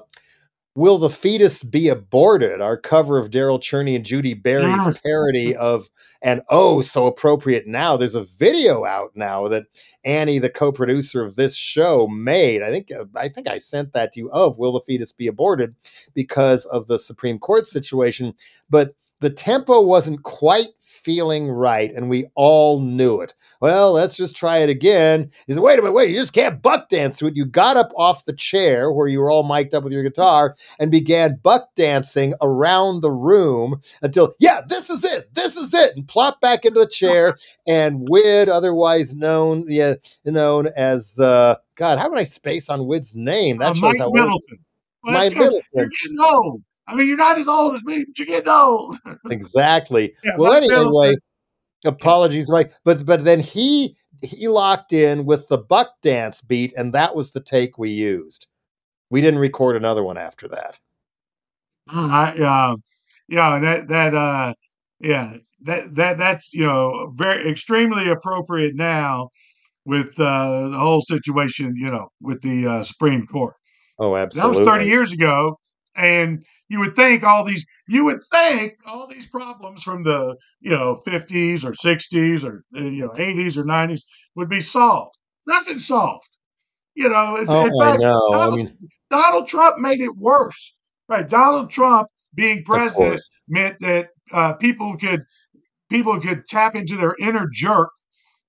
"Will the Fetus Be Aborted?" Our cover of Darryl Cherney and Judi Bari's yes. parody of "And Oh, So Appropriate Now." There's a video out now that Annie, the co-producer of this show, made. I think uh, I think I sent that to you of "Will the Fetus Be Aborted?" because of the Supreme Court situation, but the tempo wasn't quite feeling right, and we all knew it. Well, let's just try it again. He said, wait a minute, wait, you just can't buck dance to it. You got up off the chair where you were all mic'd up with your guitar and began buck dancing around the room until, yeah, this is it, this is it, and plop back into the chair. and Wid, otherwise known, yeah, known as uh, God, how can I space on Wid's name? That uh, shows Mike how Middleton. Well, Mike Middleton. You're getting old. I mean, you're not as old as me, but you're getting old. exactly. Yeah, well, anyway, apologies, Mike. But but then he he locked in with the buck dance beat, and that was the take we used. We didn't record another one after that. Uh, uh, yeah, that that uh, yeah, that that that's you know very extremely appropriate now with uh, the whole situation, you know, with the uh, Supreme Court. Oh, absolutely. That was 30 years ago, and you would think all these you would think all these problems from the you know 50s or 60s or uh, you know 80s or 90s would be solved. Nothing solved. You know in, oh, in fact know. Donald, I mean, donald, trump made it worse. Right donald trump being president meant that uh, people could people could tap into their inner jerk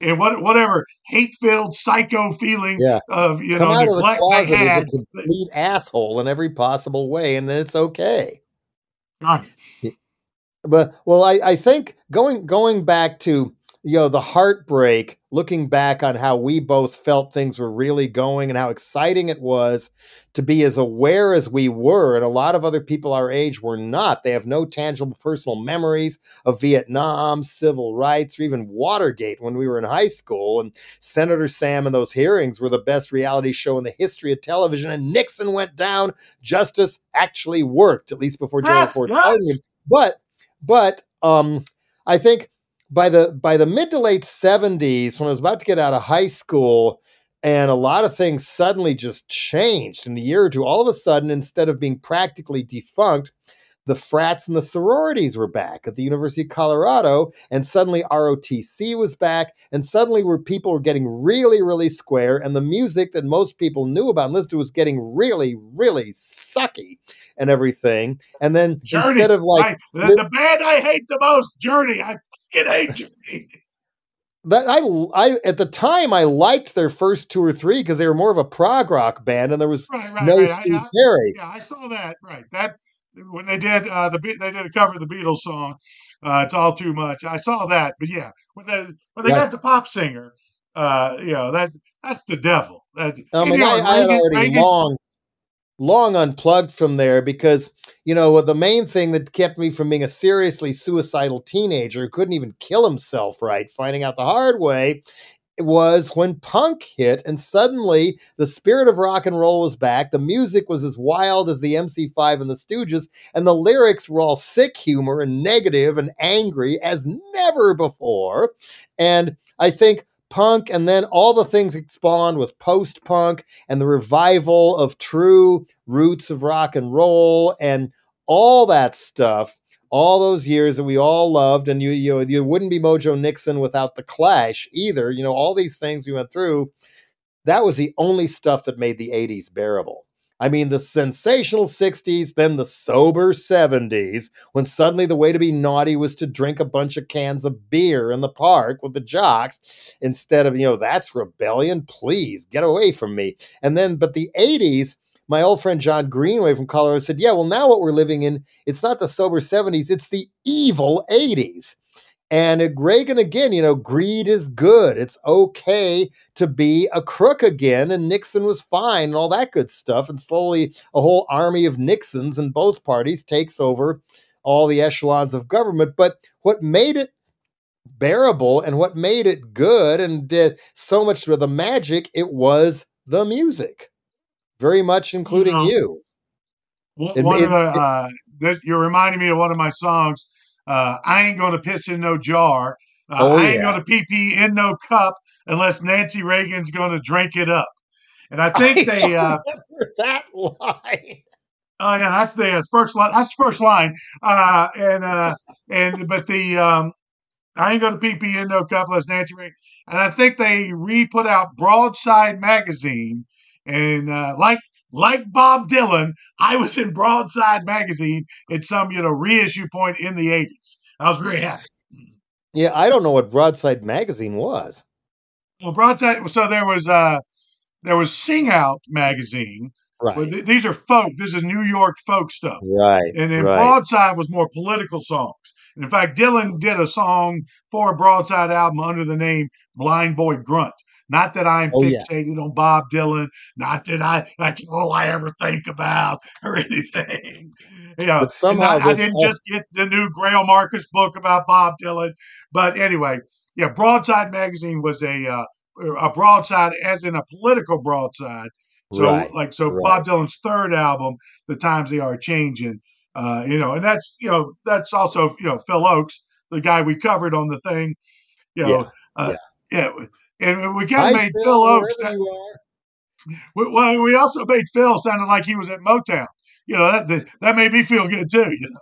and what whatever hate filled psycho feeling yeah. of you Come know out of the closet they had. As a complete asshole in every possible way, and then it's okay. Right. But well, I, I think going going back to you know the heartbreak looking back on how we both felt things were really going and how exciting it was to be as aware as we were. And a lot of other people our age were not. They have no tangible personal memories of vietnam civil rights or even watergate when we were in high school. And senator sam and those hearings were the best reality show in the history of television and nixon went down. Justice actually worked at least before general yes, ford yes. but but um i think by the by the mid to late 70s when I was about to get out of high school and a lot of things suddenly just changed in a year or two. All of a sudden instead of being practically defunct the frats and the sororities were back at the University of Colorado, and suddenly ROTC was back, and suddenly where people were getting really, really square, and the music that most people knew about and listened to was getting really, really sucky and everything. And then Journey, instead of like I, the, the band I hate the most, Journey, I fucking hate Journey. that I, I at the time I liked their first two or three because they were more of a prog rock band and there was right, right, no right. Steve I, Perry. Yeah, I saw that. Right, that when they did uh, the they did a cover of the Beatles song, uh, "It's All Too Much." I saw that, but yeah, when they when they got the pop singer, uh, you know that that's the devil. That, I mean, I, I, had already Reagan, long long unplugged from there because you know the main thing that kept me from being a seriously suicidal teenager who couldn't even kill himself right finding out the hard way was when punk hit, and suddenly the spirit of rock and roll was back. The music was as wild as the MC5 and the Stooges, and the lyrics were all sick humor and negative and angry as never before. And I think punk and then all the things that spawned with post punk and the revival of true roots of rock and roll and all that stuff all those years that we all loved, and you you you wouldn't be Mojo Nixon without the Clash either. You know, all these things we went through. That was the only stuff that made the '80s bearable. I mean, the sensational 60s, then the sober 70s, when suddenly the way to be naughty was to drink a bunch of cans of beer in the park with the jocks instead of, you know, that's rebellion. Please get away from me. And then, but the 80s, my old friend John Greenway from Colorado said, Yeah, well, now what we're living in, it's not the sober 70s, it's the evil 80s. And uh, Reagan again, you know, greed is good. It's okay to be a crook again. And Nixon was fine and all that good stuff. And slowly a whole army of Nixons in both parties takes over all the echelons of government. But what made it bearable and what made it good and did so much of the magic, it was the music very much including you. Know, you. One, one it, of the, uh, you're reminding me of one of my songs. Uh, I ain't going to piss in no jar. Uh, oh, I ain't yeah. going to pee pee in no cup unless Nancy Reagan's going to drink it up. And I think I they uh, that line. Oh yeah, that's the first line. That's the first line. Uh, and uh, and but the um, I ain't going to pee pee in no cup unless Nancy Reagan. And I think they re put out Broadside magazine and uh, like like Bob Dylan, I was in Broadside magazine at some you know reissue point in the '80s. I was very happy. Yeah, I don't know what Broadside magazine was. Well, Broadside. So there was uh there was Sing Out magazine. Right. Th- these are folk. This is New York folk stuff. Right. And then right. Broadside was more political songs. And in fact, Dylan did a song for a Broadside album under the name Blind Boy Grunt. Not that I'm oh, fixated yeah. on Bob Dylan. Not that I that's all I ever think about or anything. You know, but somehow I, I, didn't all... just get the new Greil Marcus book about Bob Dylan. But anyway, yeah, Broadside magazine was a uh, a broadside, as in a political broadside. So, right, like, so right. Bob Dylan's third album, "The Times They Are Changing," uh, you know, and that's you know that's also you know Phil Ochs, the guy we covered on the thing, you know, yeah, uh, yeah. yeah and we kind of made Phil, Phil Ochs. We, well, we also made Phil sounding like he was at Motown. You know that that made me feel good too. You know.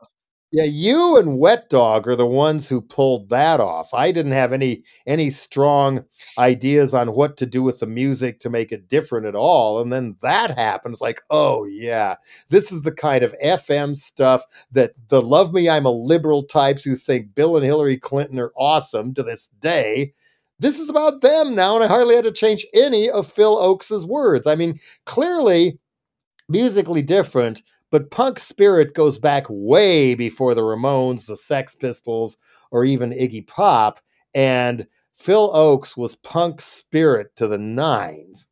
Yeah, you and Wet Dog are the ones who pulled that off. I didn't have any any strong ideas on what to do with the music to make it different at all. And then that happens like, oh yeah, this is the kind of FM stuff that the love me I'm a liberal types who think Bill and Hillary Clinton are awesome to this day this is about them now, and I hardly had to change any of Phil Ochs's words. I mean, clearly musically different, but punk spirit goes back way before the Ramones, the Sex Pistols, or even Iggy Pop. And Phil Ochs was punk spirit to the nines.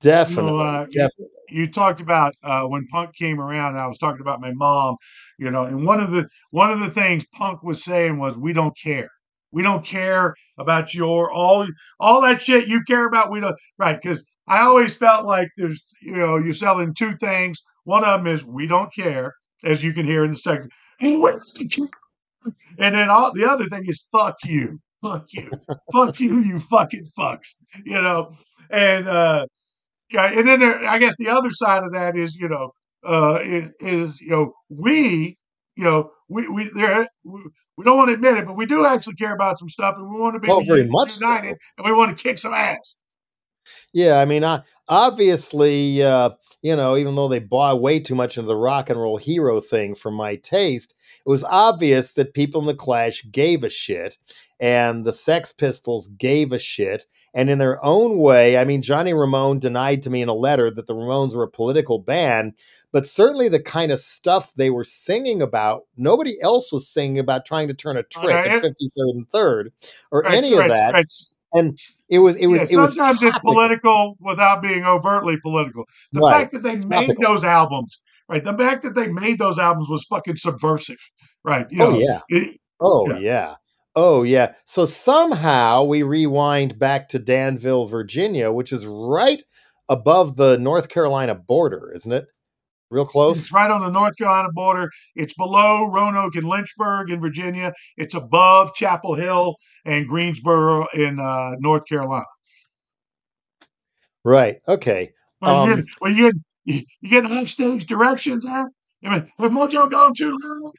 Definitely, you know, uh, definitely. You, you, talked about uh, when punk came around. I was talking about my mom, you know, and one of the one of the things punk was saying was, "We don't care." We don't care about your all all that shit you care about. We don't right because I always felt like there's you know you're selling two things. One of them is we don't care, as you can hear in the second, and then all the other thing is fuck you, fuck you, fuck you, you fucking fucks. You know, and uh, and then there, I guess the other side of that is you know uh, is you know we you know we we there we don't want to admit it, but we do actually care about some stuff, and we want to be well, very much united, so. and we want to kick some ass. Yeah, I mean, uh, obviously, uh, you know, even though they bought way too much into the rock and roll hero thing for my taste, it was obvious that people in the Clash gave a shit, and the Sex Pistols gave a shit, and in their own way, I mean, Johnny Ramone denied to me in a letter that the Ramones were a political band, but certainly the kind of stuff they were singing about, nobody else was singing about trying to turn a trick right. at 53rd and 3rd or right, any right, of that. And it was, it was, yeah, it sometimes was it's political without being overtly political. The fact that they made those albums, right? The fact that they made those albums was fucking subversive, right? You oh, know, yeah. It, oh, yeah. yeah. Oh, yeah. So somehow we rewind back to Danville, Virginia, which is right above the North Carolina border, isn't it? Real close. It's right on the North Carolina border. It's below Roanoke and Lynchburg in Virginia. It's above Chapel Hill and Greensboro in uh, North Carolina. Right. Okay. Well, um, you, well, you, you, you getting off stage directions, huh? I mean, have Mojo gone too long?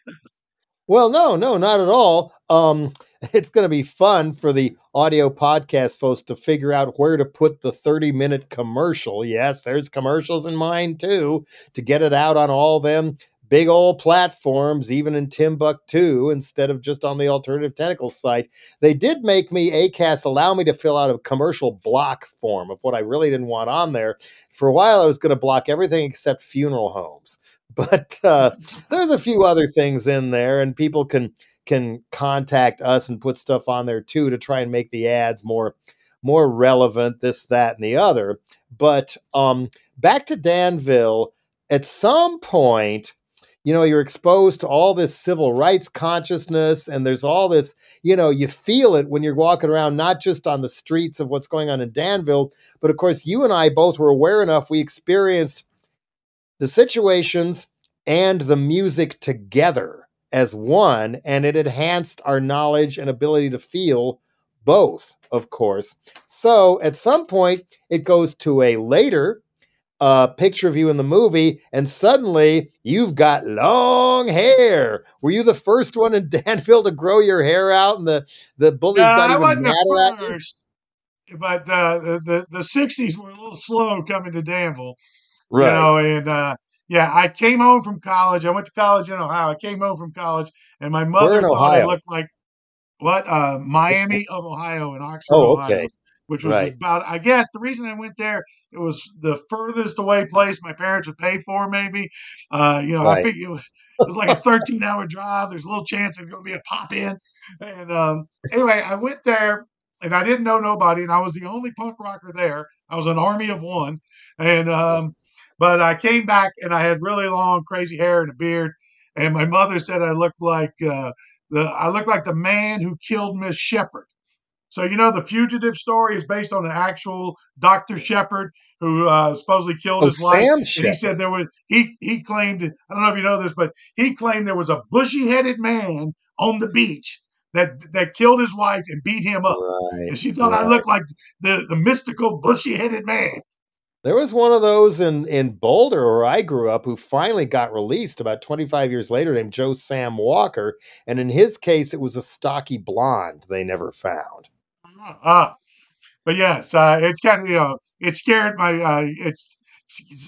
Well, no, no, not at all. Um, it's going to be fun for the audio podcast folks to figure out where to put the 30 minute commercial. Yes, there's commercials in mine too, to get it out on all them big old platforms, even in Timbuktu, instead of just on the alternative tentacle site. They did make me, ACAST, allow me to fill out a commercial block form of what I really didn't want on there. For a while, I was going to block everything except funeral homes. But uh, there's a few other things in there, and people can can contact us and put stuff on there too to try and make the ads more more relevant this that and the other. But um back to danville at some point you know you're exposed to all this civil rights consciousness and there's all this you know you feel it when you're walking around not just on the streets of what's going on in danville but of course you and i both were aware enough we experienced the situations and the music together as one, and it enhanced our knowledge and ability to feel both, of course. So at some point, it goes to a later uh, picture of you in the movie, and suddenly you've got long hair. Were you the first one in Danville to grow your hair out, and the the bullies no, got even madder at you? But uh, the, the the '60s were a little slow coming to Danville, right? You know, and uh, yeah, I came home from college. I went to college in Ohio. I came home from college, and my mother thought Ohio? I looked like what? Uh, Miami of Ohio in Oxford, oh, okay. Ohio, which was right. about. I guess the reason I went there it was the furthest away place my parents would pay for. Maybe, uh, you know, right. I think it was it was like a 13 hour drive. There's a little chance there's going to be a pop in, and um, anyway, I went there. And I didn't know nobody, and I was the only punk rocker there. I was an army of one, and um, but I came back and I had really long, crazy hair and a beard. And my mother said I looked like uh, the I looked like the man who killed Miss Sheppard. So you know the fugitive story is based on an actual Dr. Sheppard who uh, supposedly killed oh, his wife. And he said there was he he claimed I don't know if you know this, but he claimed there was a bushy headed man on the beach that that killed his wife and beat him up. Right, and she thought right. I looked like the the mystical bushy headed man. There was one of those in in Boulder where I grew up who finally got released about 25 years later named Joe Sam Walker and in his case it was a stocky blonde they never found. Uh, but yes, uh, it's kind of you know it scared my uh, it's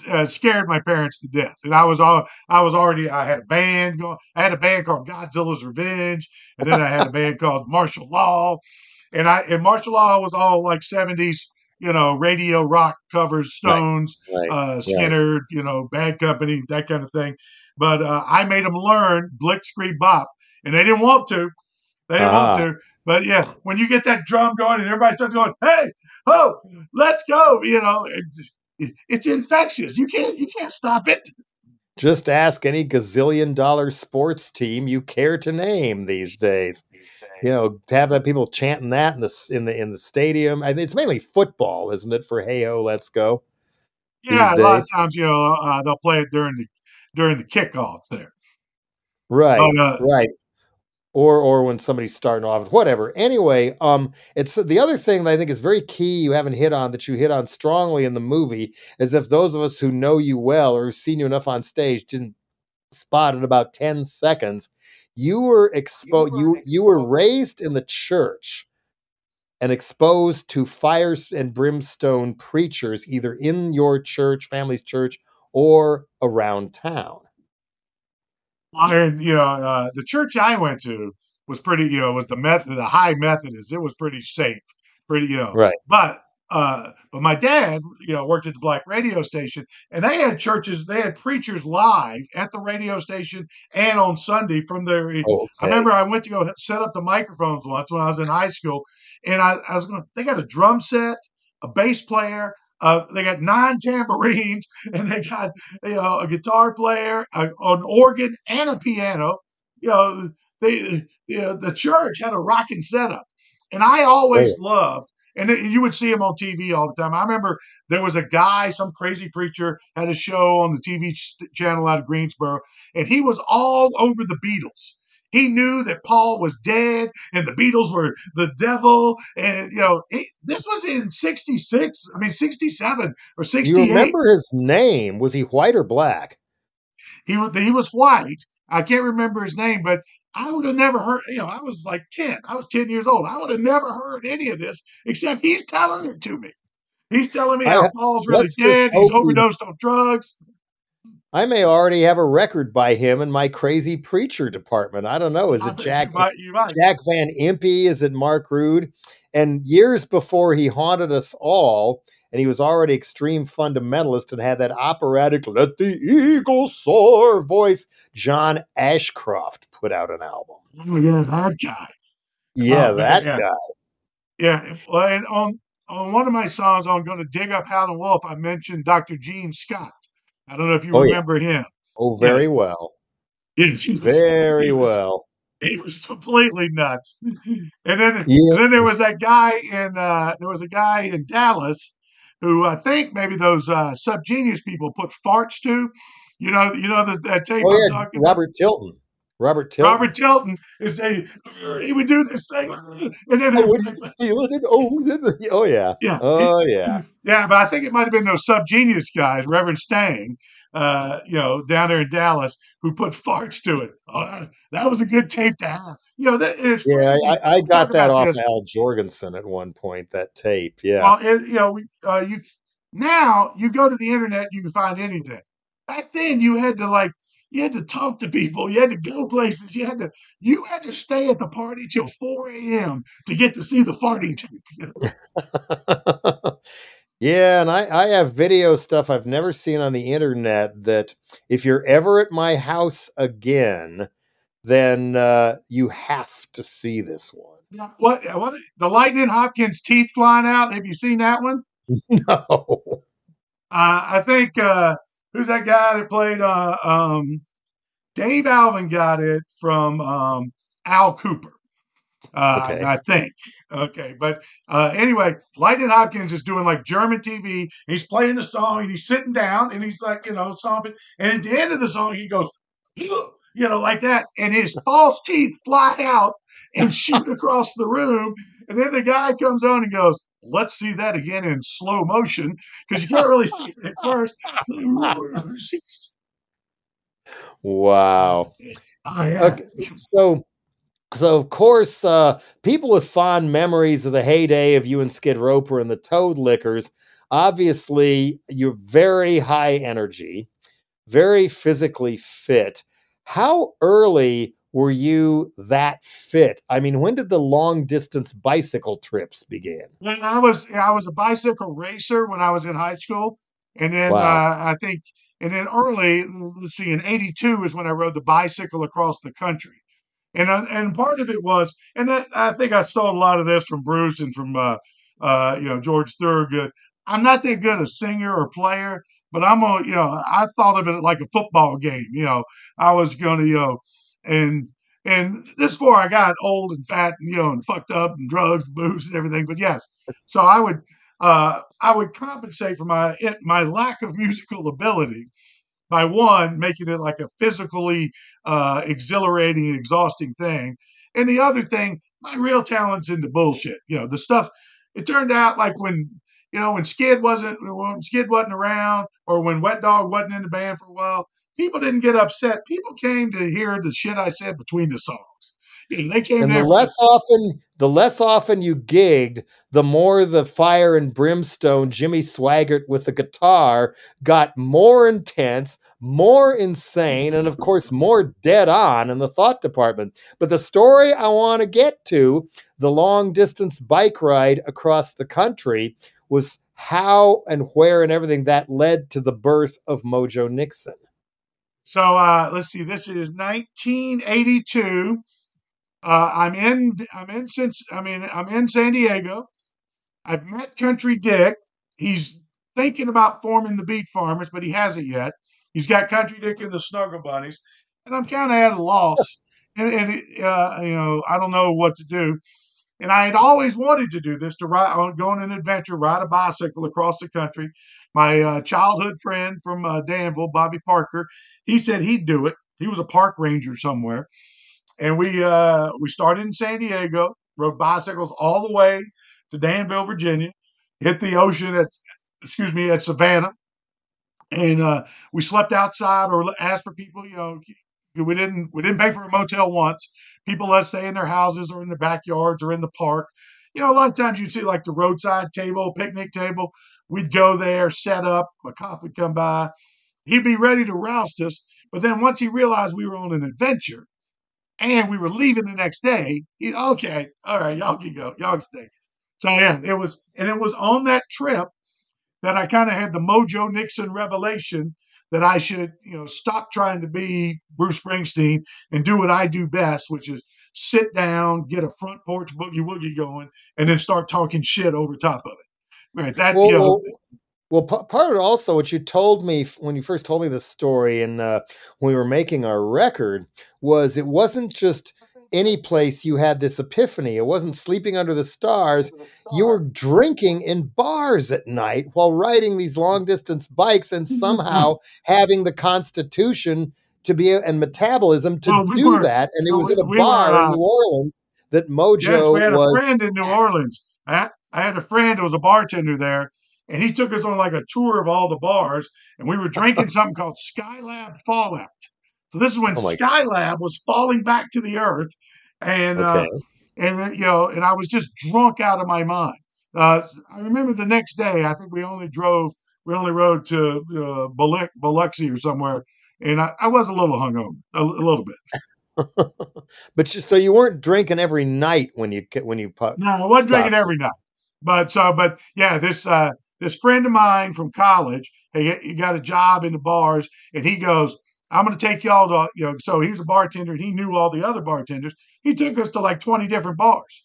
uh, scared my parents to death. And I was all I was already I had a band going. I had a band called Godzilla's Revenge, and then I had a band called Martial Law, and I and Martial Law was all like seventies you know, radio rock covers, Stones, right, right, uh, Skynyrd, right. you know, Bad Company, that kind of thing. But uh, I made them learn Blitzkrieg Bop, and they didn't want to. They didn't uh-huh. want to. But yeah, when you get that drum going and everybody starts going, "Hey, oh, let's go!" You know, it, it's infectious. You can't you can't stop it. Just ask any gazillion dollar sports team you care to name these days you know, to have that people chanting that in the in the in the stadium. I mean, it's mainly football, isn't it? For hey ho, let's go. Yeah, a lot of times you know uh, they'll play it during the during the kickoff there. Right, but, uh, right. Or or when somebody's starting off, whatever. Anyway, um, it's the other thing that I think is very key you haven't hit on that you hit on strongly in the movie is if those of us who know you well or seen you enough on stage didn't spot it about 10 seconds you were exposed you, you were raised in the church and exposed to fire and brimstone preachers either in your church family's church or around town. And you know uh, the church i went to was pretty you know was the met the high methodist. It was pretty safe pretty you know. Right. But uh, but my dad, you know, worked at the black radio station, and they had churches, they had preachers live at the radio station and on Sunday from their. Okay. I remember I went to go set up the microphones once when I was in high school, and I, I was going. They got a drum set, a bass player, uh, they got nine tambourines, and they got you know a guitar player, a, an organ, and a piano. You know, they you know, the church had a rocking setup, and I always Right. loved. And you would see him on TV all the time. I remember there was a guy, some crazy preacher, had a show on the TV ch- channel out of Greensboro, and he was all over the Beatles. He knew that Paul was dead and the Beatles were the devil. And, you know, he, this was in 66, I mean, 67 or Do 68. you remember his name? Was he white or black? He was he was white. I can't remember his name, but I would have never heard. You know, I was like ten. I was ten years old. I would have never heard any of this except he's telling it to me. He's telling me how Paul's really dead. He's overdosed on drugs. I may already have a record by him in my crazy preacher department. I don't know. Is it Jack You might. You might. Jack Van Impe? Is it Mark Rude? And years before he haunted us all, and he was already extreme fundamentalist and had that operatic "Let the Eagle Soar" voice. John Ashcroft put out an album. Oh yeah, that guy. Yeah, Oh, that yeah. guy. Yeah. Well, and on on one of my songs, I'm going to dig up Howlin' Wolf. I mentioned Dr. Gene Scott. I don't know if you Oh, yeah. remember him. Oh, Yeah. very well. Yes, he was, Very he was- well. he was completely nuts. And then, Yeah. and then there was that guy in uh, there was a guy in Dallas who I think maybe those uh, subgenius people put farts to. You know, you know that, that tape Oh I'm yeah, talking about. Robert Tilton. Robert Tilton. Robert Tilton is a he would do this thing, and then Oh, what did you feel it? Oh, oh yeah. yeah, Oh yeah. yeah. But I think it might have been those subgenius guys, Reverend Stang, uh, you know, down there in Dallas, who put farts to it. Oh, that, was a good tape to have. You know, that it's Yeah. I, I got that off just- Al Jourgensen at one point. That tape. Yeah. Well, it, you know, we, uh, you now you go to the internet, you can find anything. Back then, you had to like you had to talk to people, you had to go places, you had to you had to stay at the party till four a.m. to get to see the farting tape. You know? yeah, and I, I have video stuff I've never seen on the internet that if you're ever at my house again, then uh, you have to see this one. Yeah, What what the Lightning Hopkins teeth flying out? Have you seen that one? No. Uh, I think uh, who's that guy that played? Uh, um, Dave Alvin got it from um, Al Kooper. Uh, Okay. I think. Okay, but uh, anyway, Lightning Hopkins is doing like German TV. He's playing the song and he's sitting down and he's like, you know, stomping. And at the end of the song, he goes, you know, like that, and his false teeth fly out and shoot across the room. And then the guy comes on and goes, "Let's see that again in slow motion because you can't really see it at first." Wow. Oh, yeah. Okay, so so of course uh people with fond memories of the heyday of you and skid roper and the Toadliquors obviously you're very high energy very physically fit how early were you that fit i mean when did the long distance bicycle trips begin I was I was a bicycle racer when I was in high school, and then Wow. uh, I think, and then early, let's see, in '82 is when I rode the bicycle across the country, and uh, and part of it was, and that, I think I stole a lot of this from Bruce and from uh, uh, you know George Thorogood. I'm not that good a singer or player, but I'm a you know I thought of it like a football game. You know, I was going to you know, and and this before I got old and fat and you know and fucked up and drugs, booze and everything. But yes, so I would uh, I would compensate for my my lack of musical ability by one making it like a physically uh, exhilarating, and exhausting thing, and the other thing, my real talent's into bullshit. You know, the stuff. It turned out like when you know when Skid wasn't when Skid wasn't around, or when Wet Dog wasn't in the band for a while. People didn't get upset. People came to hear the shit I said between the songs. You know, they came and the less often the less often you gigged the more the fire and brimstone jimmy swaggart with the guitar got more intense more insane and of course more dead on in the thought department but the story i want to get to the long distance bike ride across the country was how and where and everything that led to the birth of mojo nixon So uh, let's see. This is 1982. Uh, I'm in. I'm in since. I mean, I'm in San Diego. I've met Country Dick. He's thinking about forming the Beat Farmers, but he hasn't yet. He's got Country Dick and the Snuggle Bunnies, and I'm kind of at a loss. and, and uh, you know, I don't know what to do. And I had always wanted to do this to ride, uh, go on an adventure, ride a bicycle across the country. My uh, childhood friend from uh, Danville, Bobby Parker, he said he'd do it. He was a park ranger somewhere, and we uh, we started in San Diego, rode bicycles all the way to Danville, Virginia, hit the ocean at excuse me at Savannah, and uh, we slept outside or asked for people, you know, we didn't we didn't pay for a motel once. People let us stay in their houses or in their backyards or in the park. You know, a lot of times you'd see like the roadside table, picnic table. We'd go there, set up. A cop would come by. He'd be ready to roust us. But then once he realized we were on an adventure and we were leaving the next day, he okay, all right, y'all can go, y'all can stay. So yeah, it was, and it was on that trip that I kind of had the Mojo Nixon revelation that I should, you know, stop trying to be Bruce Springsteen and do what I do best, which is sit down, get a front porch boogie woogie going, and then start talking shit over top of it. Right. That, well, you know, well, well, part of it also, what you told me when you first told me this story and uh, when we were making our record was it wasn't just any place you had this epiphany. It wasn't sleeping under the stars. You were drinking in bars at night while riding these long distance bikes and somehow having the constitution to be and metabolism to well, we do were, that. And it was we, at a bar were, uh, in New Orleans that Mojo yes, we had was. a friend in New Orleans. I, I had a friend who was a bartender there, and he took us on like a tour of all the bars, and we were drinking something called Skylab Fallout. So this is when oh Skylab was falling back to the earth, and uh, okay. uh, and you know, and I was just drunk out of my mind. Uh, I remember the next day. I think we only drove, we only rode to uh, Biloxi or somewhere, and I, I, was a little hungover, a, a little bit. but you, so you weren't drinking every night when you when you put. No, I wasn't drinking every night. But so, but yeah, this uh, this friend of mine from college, he, he got a job in the bars, and he goes, I'm going to take y'all to, you know, so he's a bartender and he knew all the other bartenders. He took us to like 20 different bars.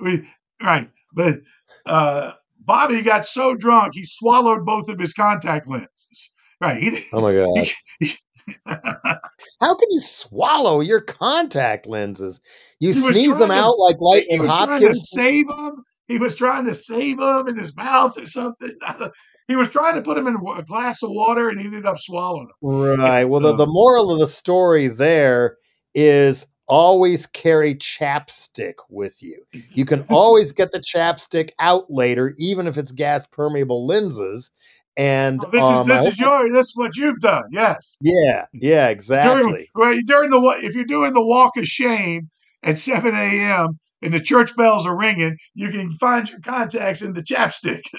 We, right. But uh, Bobby got so drunk, he swallowed both of his contact lenses. Right. He, oh my God. He, he, How can you swallow your contact lenses? You sneeze them to, out like Lightning Hopkins. Trying to save them. He was trying to save them in his mouth or something. He was trying to put him in a glass of water and he ended up swallowing them. Right. Well, the, the moral of the story there is always carry chapstick with you. You can always get the chapstick out later, even if it's gas permeable lenses. And oh, this um, is this is your this is what you've done. Yes. Yeah. Yeah. Exactly. During, during the if you're doing the walk of shame at 7 a.m. and the church bells are ringing, you can find your contacts in the chapstick.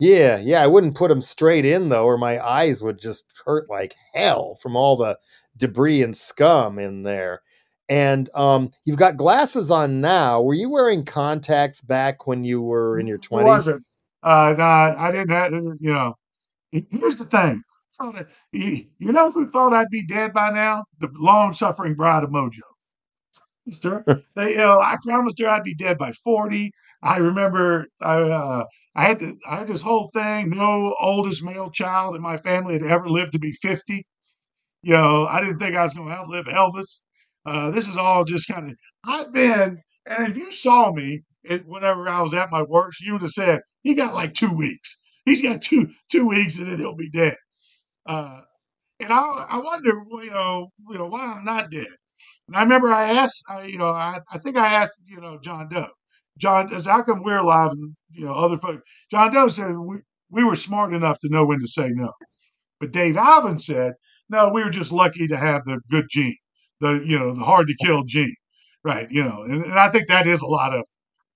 Yeah, yeah, I wouldn't put them straight in though, or my eyes would just hurt like hell from all the debris and scum in there. And um, you've got glasses on now. Were you wearing contacts back when you were in your twenties? Wasn't. Uh, no, I didn't. Have, you know, here's the thing. You know who thought I'd be dead by now? The long-suffering bride of Mojo her. they, you know, I promised her I'd be dead by 40. I remember I, uh, I had to, I had this whole thing. No oldest male child in my family had ever lived to be 50. You know, I didn't think I was going to outlive Elvis. Uh, this is all just kind of, I've been, and if you saw me it, whenever I was at my works, you would have said, he got like two weeks. He's got two, two weeks and then he'll be dead. Uh, and I, I wonder, you know, you know, why I'm not dead. And I remember I asked, I, you know, I, I think I asked, you know, John Doe, John, how come we're alive and, you know, other folks? John Doe said we, we were smart enough to know when to say no. But Dave Alvin said, no, we were just lucky to have the good gene, the, you know, the hard to kill gene. Right. You know, and, and I think that is a lot of,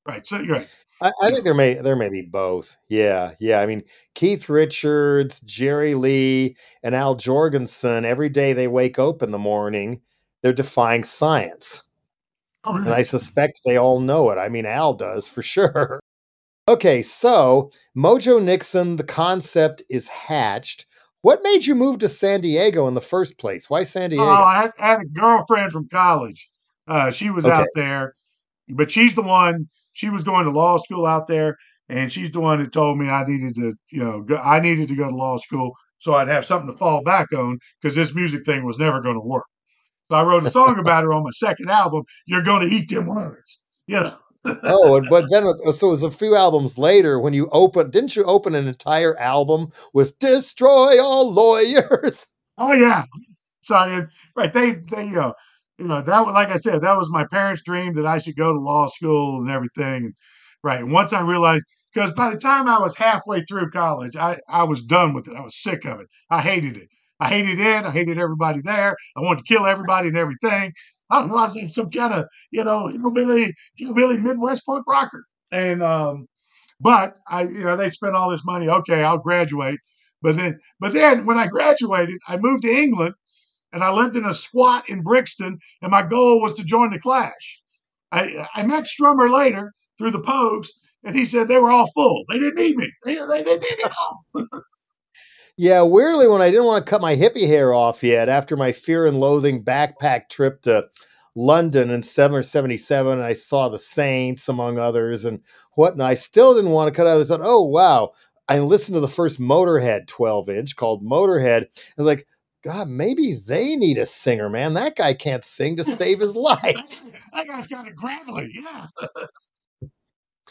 right. So you're right. I, I, think there may there may be both. Yeah, yeah. I mean, Keith Richards, Jerry Lee, and Al Jourgensen. Every day they wake up in the morning, they're defying science. Oh, and I suspect they all know it. I mean, Al does for sure. Okay, so Mojo Nixon, the concept is hatched. What made you move to San Diego in the first place? Why San Diego? Oh, I had, a girlfriend from college. Uh, she was okay. out there, but she's the one. She was going to law school out there, and she's the one that told me I needed to, you know, go, I needed to go to law school so I'd have something to fall back on because this music thing was never going to work. So I wrote a song about her on my second album. You're going to eat them words, you know. oh, but then uh, so it was a few albums later when you open. Didn't you open an entire album with "Destroy All Lawyers"? Oh yeah. So right, they they you know you know that was like I said that was my parents' dream that I should go to law school and everything. And right, and once I realized because by the time I was halfway through college, I I was done with it. I was sick of it. I hated it. I hated it. I hated everybody there. I wanted to kill everybody and everything. I don't know. I was some kind of you know hillbilly hillbilly Midwest punk rocker. And um, but I you know they spent all this money. Okay, I'll graduate. But then but then when I graduated, I moved to England and I lived in a squat in Brixton, and my goal was to join the Clash. I, I met Strummer later through the Pogues, and he said they were all full. They didn't need me. They, they, they didn't all. yeah, weirdly, when I didn't want to cut my hippie hair off yet after my fear and loathing backpack trip to London in seven or seventy-seven, I saw the Saints among others and whatnot. I still didn't want to cut out. I thought, oh wow. I listened to the first Motorhead 12 inch called Motorhead. I was like, God, maybe they need a singer, man. That guy can't sing to save his life. that guy's kind of gravelly, yeah.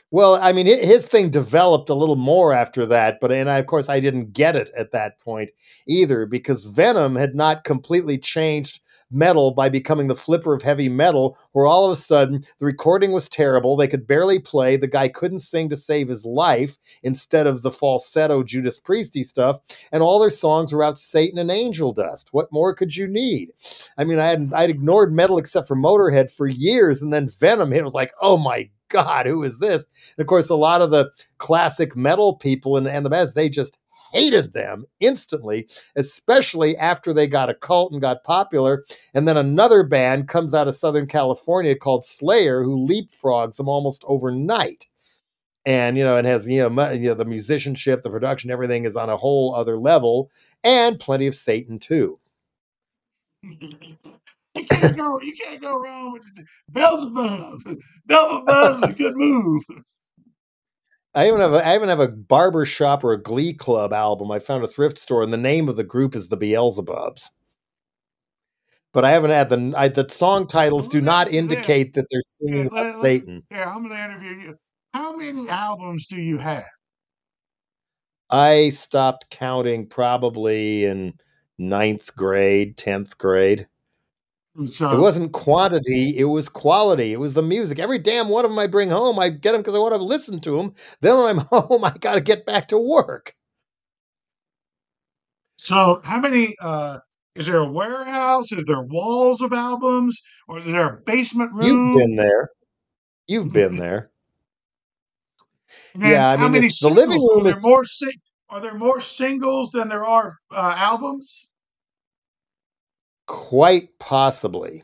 well, I mean, his thing developed a little more after that, but and I, of course I didn't get it at that point either because Venom had not completely changed metal by becoming the flipper of heavy metal, where all of a sudden the recording was terrible. They could barely play. The guy couldn't sing to save his life instead of the falsetto Judas Priesty stuff. And all their songs were about Satan and angel dust. What more could you need? I mean, I had I'd ignored metal except for Motorhead for years, and then Venom hit. was like, oh my God, who is this? And of course, a lot of the classic metal people and, and the bands, they just hated them instantly, especially after they got a cult and got popular. And then another band comes out of Southern California called Slayer, who leapfrogs them almost overnight. And you know, it has you know, you know the musicianship, the production, everything is on a whole other level, and plenty of Satan too. You can't go, you can't go wrong with Beelzebub. Beelzebub's a good move. I even have a, I even have a barber shop or a Glee Club album. I found a thrift store, and the name of the group is the Beelzebubs. But I haven't had the I, the song titles do not indicate that they're singing yeah, about Satan. Yeah, I'm going to interview you. How many albums do you have? I stopped counting probably in ninth grade, tenth grade. So, it wasn't quantity, it was quality. It was the music. Every damn one of them I bring home, I get them because I want to listen to them. Then when I'm home, I got to get back to work. So, how many? Uh, is there a warehouse? Is there walls of albums, or is there a basement room? You've been there. You've been there. yeah, I mean, the living room are is more. Are there more singles than there are uh, albums? Quite possibly.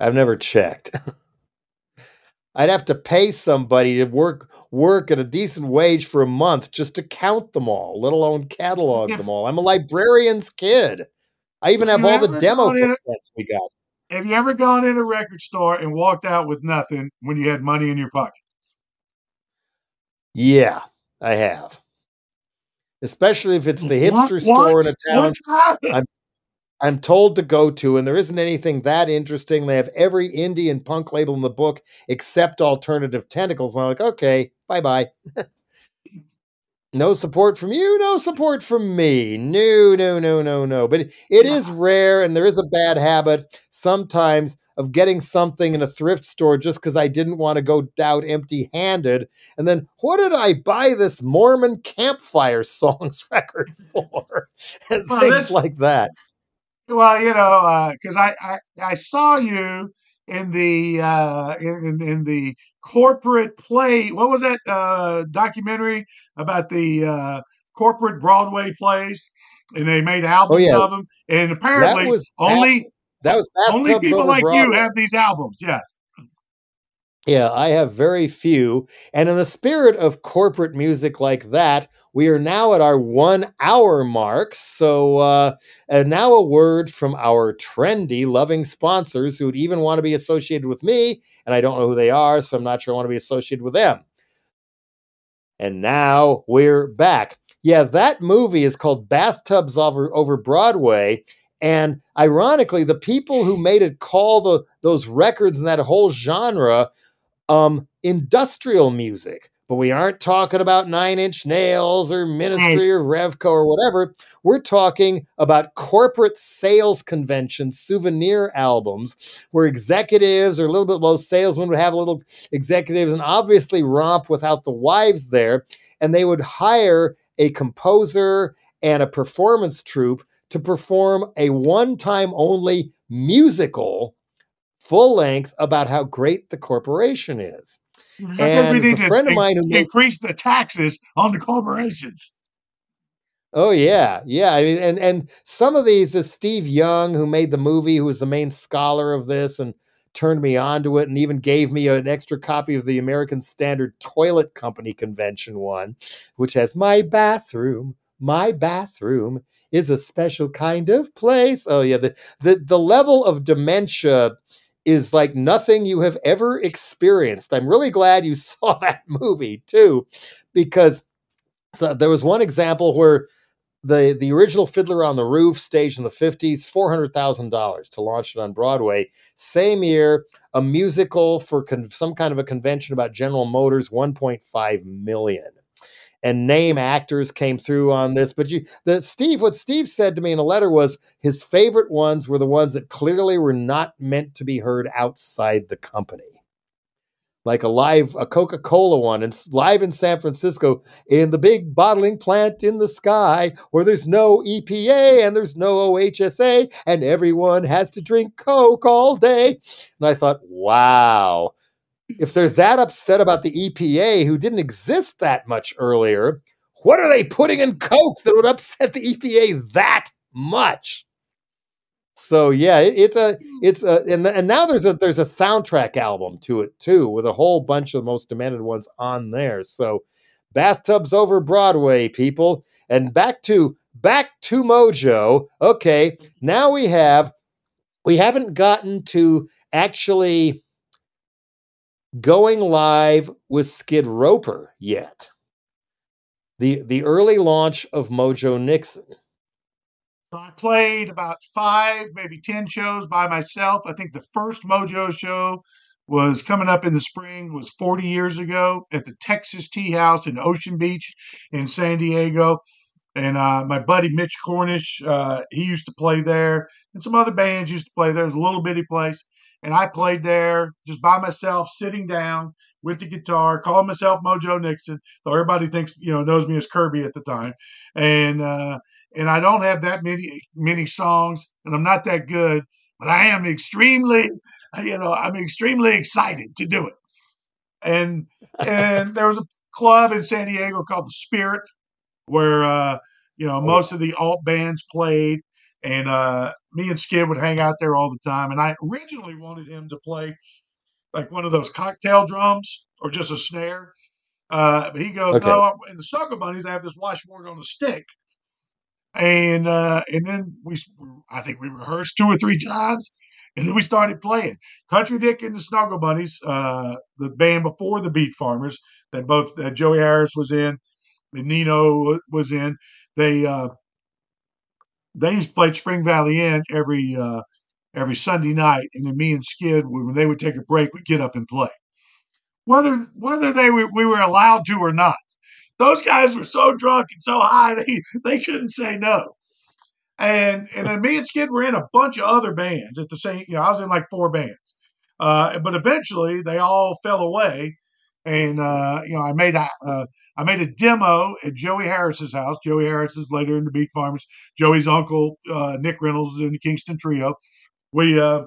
I've never checked. I'd have to pay somebody to work work at a decent wage for a month just to count them all, let alone catalog them all. I'm a librarian's kid. I even have all the demo cassettes we got. Have you ever gone in a record store and walked out with nothing when you had money in your pocket? Yeah, I have. Especially if it's the hipster what? store what? in a town I'm, I'm told to go to, and there isn't anything that interesting. They have every indie and punk label in the book except Alternative Tentacles. And I'm like, okay, bye bye. no support from you, no support from me. No, no, no, no, no. But it is rare, and there is a bad habit sometimes of getting something in a thrift store just because I didn't want to go out empty handed. And then, what did I buy this Mormon campfire songs record for? and well, things this, like that. Well, you know, because uh, I, I I saw you in the uh, in in the corporate play. What was that uh, documentary about the uh, corporate Broadway plays? And they made oh, albums oh, yeah. of them. And apparently, that was only that, that was only people like Broadway. you have these albums. Yes. Yeah, I have very few. And in the spirit of corporate music like that, we are now at our one hour mark. So, uh, now a word from our trendy, loving sponsors who would even want to be associated with me. And I don't know who they are, so I'm not sure I want to be associated with them. And now we're back. Yeah, that movie is called Bathtubs Over, Over Broadway. And ironically, the people who made it call the those records and that whole genre um, industrial music. But we aren't talking about Nine Inch Nails or Ministry or Revco or whatever. We're talking about corporate sales conventions, souvenir albums, where executives or a little bit low salesmen would have a little executives and obviously romp without the wives there. And they would hire a composer and a performance troupe to perform a one time only musical full length about how great the corporation is. And we need a friend to of mine who increase the taxes on the corporations. Oh yeah, yeah. I mean, and and some of these is Steve Young, who made the movie, who was the main scholar of this, and turned me onto it, and even gave me an extra copy of the American Standard Toilet Company convention one, which has my bathroom. My bathroom is a special kind of place. Oh yeah, the the the level of dementia is like nothing you have ever experienced. I'm really glad you saw that movie too, because so there was one example where the the original Fiddler on the Roof staged in the 50s, $400,000 to launch it on Broadway. Same year, a musical for con- some kind of a convention about General Motors, 1.5 million and name actors came through on this. But you, the Steve, what Steve said to me in a letter was his favorite ones were the ones that clearly were not meant to be heard outside the company. Like a live, a Coca Cola one, and live in San Francisco in the big bottling plant in the sky where there's no EPA and there's no OSHA, and everyone has to drink Coke all day. And I thought, wow, if they're that upset about the EPA, who didn't exist that much earlier, what are they putting in Coke that would upset the EPA that much? So yeah, it, it's a it's a and, and now there's a there's a soundtrack album to it too, with a whole bunch of the most demanded ones on there. So bathtubs over Broadway, people, and back to back to Mojo. Okay, now we have we haven't gotten to actually going live with Skid Roper yet. The the early launch of Mojo Nixon. I played about five, maybe ten shows by myself. I think the first Mojo show was coming up in the spring was 40 years ago at the Texas Tea House in Ocean Beach in San Diego. And uh, my buddy Mitch Cornish, uh, he used to play there, and some other bands used to play there. It was a little bitty place and I played there just by myself, sitting down with the guitar, calling myself Mojo Nixon, though everybody thinks you know knows me as Kirby at the time, and uh, and I don't have that many many songs, and I'm not that good, but I am extremely, you know, I'm extremely excited to do it, and and there was a club in San Diego called the Spirit, where uh, you know most of the alt bands played, and uh, me and Skid would hang out there all the time. And I originally wanted him to play like one of those cocktail drums or just a snare. Uh, but he goes, okay. no, in the Snuggle Bunnies, I have this washboard on a stick. And uh, and then we, I think we rehearsed two or three times, and then we started playing. Country Dick and the Snuggle Bunnies, uh, the band before the Beat Farmers, that both that Joey Harris was in, and Nino was in. They uh, they used to play Spring Valley Inn every uh, every Sunday night, and then me and Skid, when they would take a break, we'd get up and play. Whether whether they were, we were allowed to or not, those guys were so drunk and so high they they couldn't say no. And and then me and Skid were in a bunch of other bands at the same. You know, I was in like four bands, uh, but eventually they all fell away. And uh, you know, I made a, uh, I made a demo at Joey Harris's house. Joey Harris is later in the Beat Farmers. Joey's uncle, uh, Nick Reynolds, in the Kingston Trio. We uh,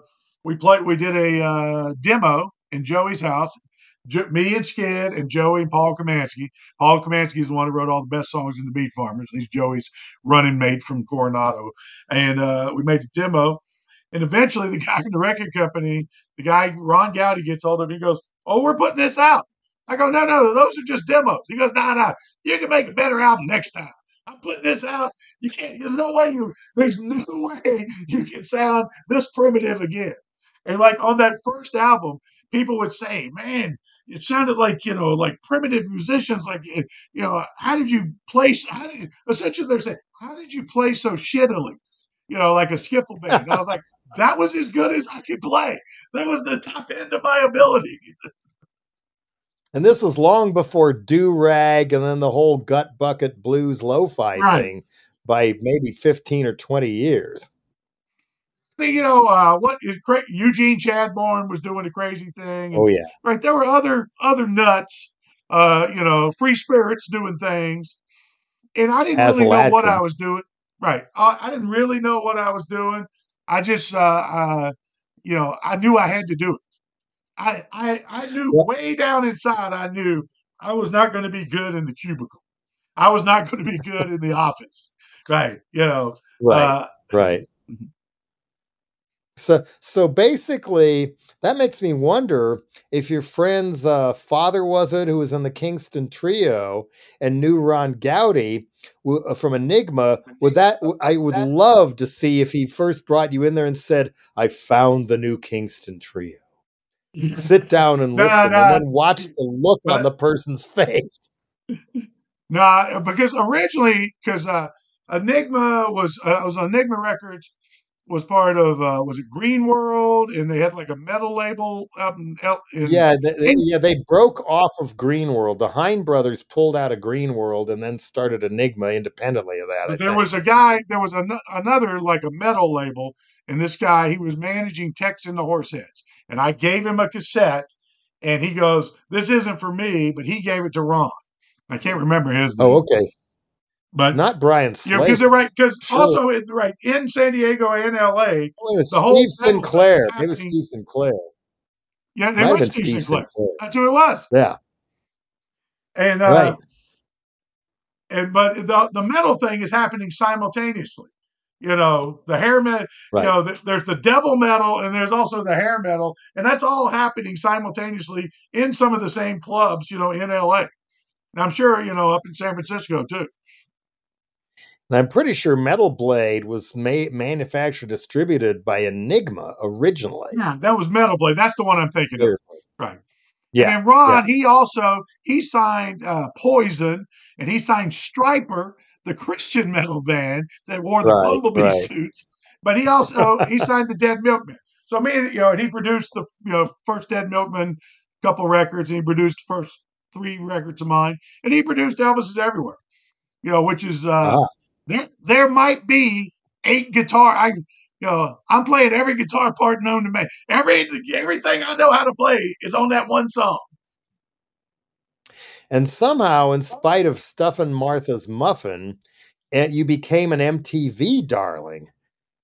we played. We did a uh, demo in Joey's house. Jo- me and Skid and Joey and Paul Kamanski. Paul Kamanski is the one who wrote all the best songs in the Beat Farmers. He's Joey's running mate from Coronado, and uh, we made the demo. And eventually, the guy from the record company, the guy Ron Goudie, gets hold of him. He goes, "Oh, we're putting this out." I go, no, no, those are just demos. He goes, no, nah, no, nah, you can make a better album next time. I'm putting this out. You can't. There's no way you. There's no way you can sound this primitive again. And like on that first album, people would say, "Man, it sounded like you know, like primitive musicians. Like eh, you know, how did you play? How did you, essentially they're saying, how did you play so shittily? you know, like a skiffle band. And I was like, that was as good as I could play. That was the top end of my ability. And this was long before Doo Rag and then the whole gut bucket blues lo-fi right. thing by maybe 15 or 20 years. You know, uh, what is cra- Eugene Chadbourne was doing a crazy thing. And, oh yeah. Right. There were other other nuts, uh, you know, free spirits doing things. And I didn't As really know what I was doing. Right. I, I, didn't really know what I was doing. I just uh, uh you know, I knew I had to do it. I, I, I knew way down inside, I knew I was not going to be good in the cubicle. I was not going to be good in the office. Right. You know, right. Uh, right. Mm-hmm. So, so basically, that makes me wonder if your friend's uh, father was it who was in the Kingston Trio and knew Ron Goudie uh, from Enigma. Would that I would love to see if he first brought you in there and said, "I found the new Kingston Trio." Sit down and listen nah, nah. and then watch the look but, on the person's face. No, nah, because originally, because uh, Enigma was uh, was on Enigma Records was part of uh, was it Green World, and they had like a metal label up in, in yeah, they, yeah, they broke off of Green World. The Hein brothers pulled out of Green World and then started Enigma independently of that. there think. was a guy, there was an, another like a metal label, and this guy he was managing Tex and the Horseheads, and I gave him a cassette, and he goes, "This isn't for me," but he gave it to Ron. I can't remember his oh, name. Oh, okay. But not Brian. Yeah, because they're right. Because sure. also, it, right in San Diego and L.A., oh, the Steve whole Sinclair. It was Steve Sinclair. Yeah, it was Steve, Steve Sinclair. Sinclair. That's who it was. Yeah. And uh, right. And but the the metal thing is happening simultaneously. You know, the hair metal, right. you know, the, there's the devil metal and there's also the hair metal. And that's all happening simultaneously in some of the same clubs, you know, in LA. And I'm sure, you know, up in San Francisco too. And I'm pretty sure Metal Blade was ma- manufactured, distributed by Enigma originally. Yeah, that was Metal Blade. That's the one I'm thinking of. Right. Yeah. And Ron, yeah. he also he signed uh, Poison and he signed Stryper the Christian metal band that wore the right, bumblebee right. suits, but he also he signed the Dead Milkman. So I mean, you know, and he produced the you know first Dead Milkman couple records, and he produced first three records of mine, and he produced Elvis Is Everywhere. You know, which is uh, ah. There there might be eight guitar. I you know I'm playing every guitar part known to me. Every everything I know how to play is on that one song. And somehow, in spite of Stuffin' Martha's Muffin, eh, you became an MTV darling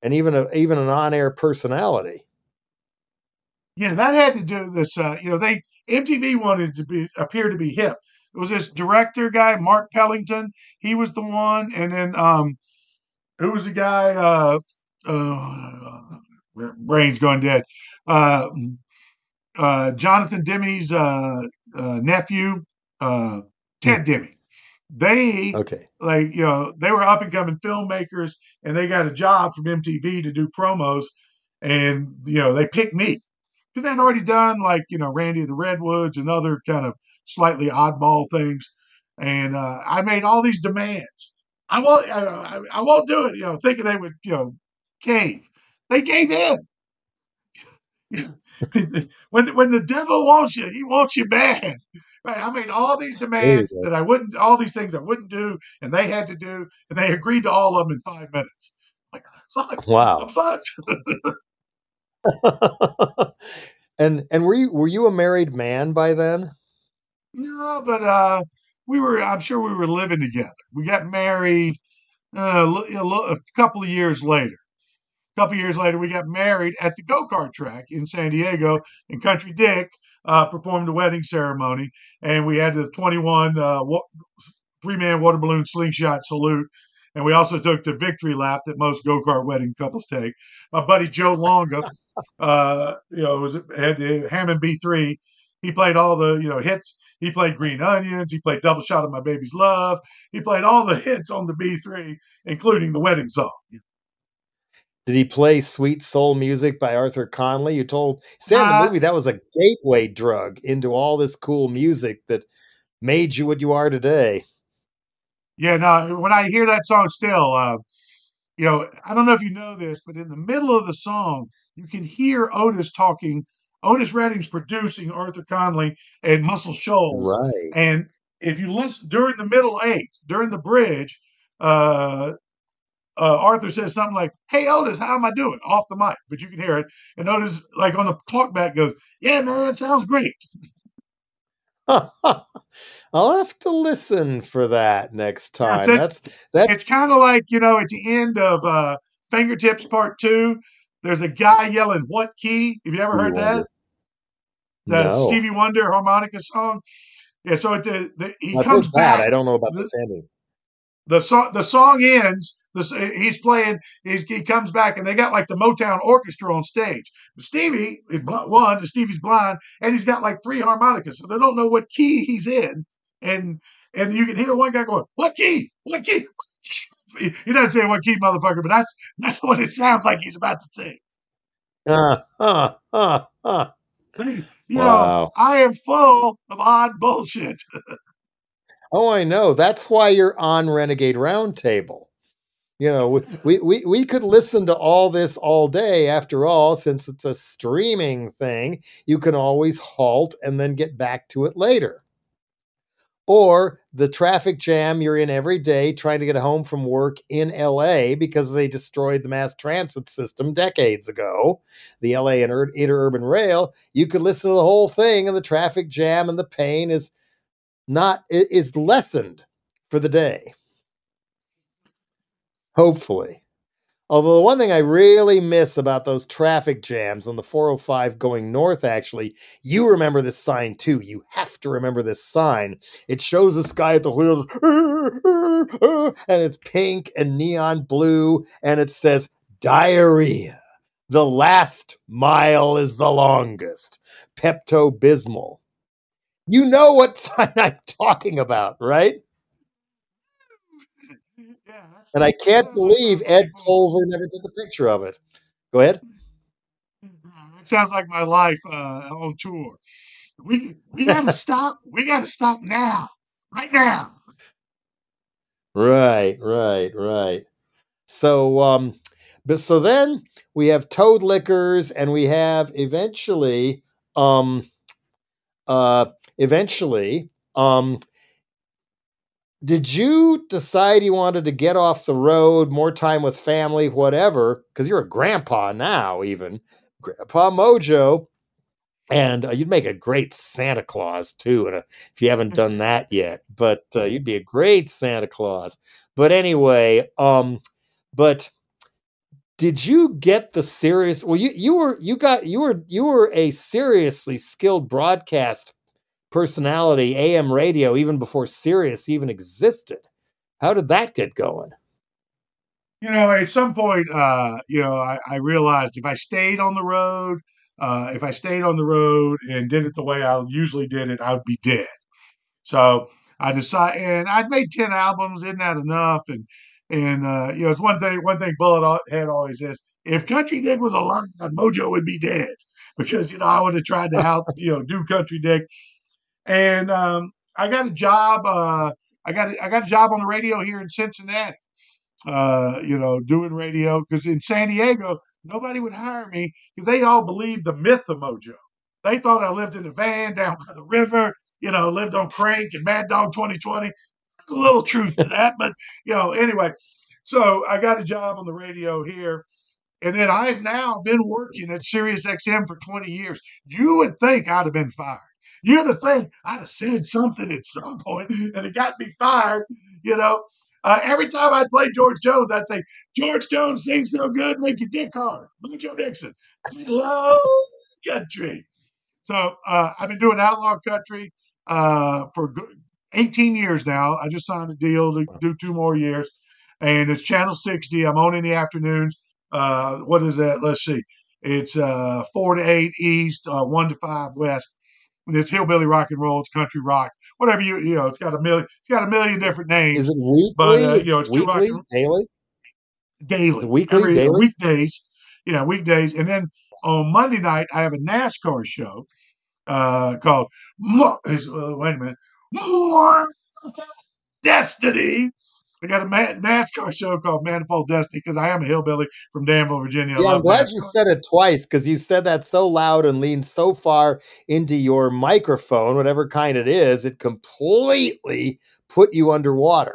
and even a, even an on-air personality. Yeah, that had to do this. Uh, you know, they MTV wanted to be appear to be hip. It was this director guy, Mark Pellington. He was the one, and then um, who was the guy? Uh, uh, brain's going dead. Uh, uh, Jonathan Demme's uh, uh, nephew uh, Ted hmm. Demme. They okay, like you know, they were up and coming filmmakers, and they got a job from MTV to do promos, and you know, they picked me because I'd already done like you know Randy of the Redwoods and other kind of slightly oddball things, and uh, I made all these demands. I won't, I, I won't do it. You know, thinking they would, you know, cave. They gave in. when when the devil wants you, he wants you bad. I made all these demands that I wouldn't, all these things I wouldn't do, and they had to do, and they agreed to all of them in five minutes. Like, fuck, wow, I'm fucked. and and were you were you a married man by then? No, but uh, we were. I'm sure we were living together. We got married uh, a couple of years later. A couple of years later, we got married at the go kart track in San Diego, and Country Dick uh, performed a wedding ceremony, and we had the 21 uh, three man water balloon slingshot salute. And we also took the victory lap that most go kart wedding couples take. My buddy Joe Longa, uh, you know, was had the Hammond B3. He played all the you know hits. He played Green Onions. He played Double Shot of My Baby's Love. He played all the hits on the B3, including the wedding song. Did he play Sweet Soul Music by Arthur Conley? You told said in the movie that was a gateway drug into all this cool music that made you what you are today. Yeah, no, when I hear that song still, uh, you know, I don't know if you know this, but in the middle of the song, you can hear Otis talking. Otis Redding's producing Arthur Conley and Muscle Shoals. Right. And if you listen during the middle eight, during the bridge, uh, uh, Arthur says something like, "Hey Otis, how am I doing?" Off the mic, but you can hear it. And Otis, like on the talkback, goes, "Yeah, man, it sounds great." I'll have to listen for that next time. Yeah, that's that. It's kind of like you know, at the end of uh, Fingertips Part Two, there's a guy yelling, "What key?" Have you ever heard that? The no. Stevie Wonder harmonica song. Yeah, so the, the he comes back. I don't know about the, this ending. The song the song ends. This, he's playing. He's, he comes back, and they got like the Motown Orchestra on stage. Stevie is one. Stevie's blind, and he's got like three harmonicas, so they don't know what key he's in. And and you can hear one guy going, "What key? What key?" He doesn't say what key, motherfucker, but that's that's what it sounds like he's about to say. Uh, uh, uh, uh. You wow. know, I am full of odd bullshit. oh, I know. That's why you're on Renegade Roundtable. You know, we, we, we could listen to all this all day. After all, since it's a streaming thing, you can always halt and then get back to it later. Or the traffic jam you're in every day trying to get home from work in LA because they destroyed the mass transit system decades ago, the LA Interurban Rail. You could listen to the whole thing, and the traffic jam and the pain is not is lessened for the day. Hopefully. Although the one thing I really miss about those traffic jams on the 405 going north, actually, you remember this sign too. You have to remember this sign. It shows this guy at the wheels, and it's pink and neon blue, and it says diarrhea. The last mile is the longest. Pepto Bismol. You know what sign I'm talking about, right? And I can't believe Ed Colver never took a picture of it. Go ahead. It sounds like my life uh, on tour. We we got to stop. We got to stop now, right now. Right, right, right. So, um, but so then we have Toadliquors, and we have eventually, um, uh, eventually, um, did you decide you wanted to get off the road, more time with family, whatever? Because you're a grandpa now, even Grandpa Mojo, and uh, you'd make a great Santa Claus too. And uh, if you haven't done that yet, but uh, you'd be a great Santa Claus. But anyway, um, but did you get the serious? Well, you you were you got you were you were a seriously skilled broadcast personality, AM radio, even before Sirius even existed. How did that get going? You know, at some point, uh, you know, I, I realized if I stayed on the road, uh, if I stayed on the road and did it the way I usually did it, I would be dead. So I decided, and I'd made ten albums. Isn't that enough? And and uh, you know, it's one thing. One thing Bullet Head always says: if Country Dick was alive, Mojo would be dead because you know I would have tried to help you know do Country Dick and um, I got a job. Uh, I got a, I got a job on the radio here in Cincinnati. Uh, you know, doing radio because in San Diego nobody would hire me because they all believed the myth of Mojo. They thought I lived in a van down by the river. You know, lived on Crank and Mad Dog 2020. There's a little truth to that, but you know, anyway. So I got a job on the radio here. And then I've now been working at Sirius XM for 20 years. You would think I'd have been fired. You're the thing. I'd have said something at some point and it got me fired, you know. Uh, every time I play George Jones, I'd say, George Jones sings so good, make your dick hard. Joe Dixon. Love country. So uh, I've been doing outlaw country uh, for 18 years now. I just signed a deal to do two more years. And it's Channel 60. I'm on in the afternoons. Uh, what is that? Let's see. It's uh, 4 to 8 East, uh, 1 to 5 West it's hillbilly rock and roll, it's country rock, whatever you you know. It's got a million. It's got a million different names. Is it weekly? But uh, you know, it's weekly, daily, daily, weekly, every, daily, weekdays. Yeah, weekdays, and then on Monday night I have a NASCAR show uh, called. Uh, wait a minute, More Destiny. I got a NASCAR show called Manifold Destiny because I am a hillbilly from Danville, Virginia. Yeah, I'm glad NASCAR. you said it twice because you said that so loud and leaned so far into your microphone, whatever kind it is, it completely put you underwater.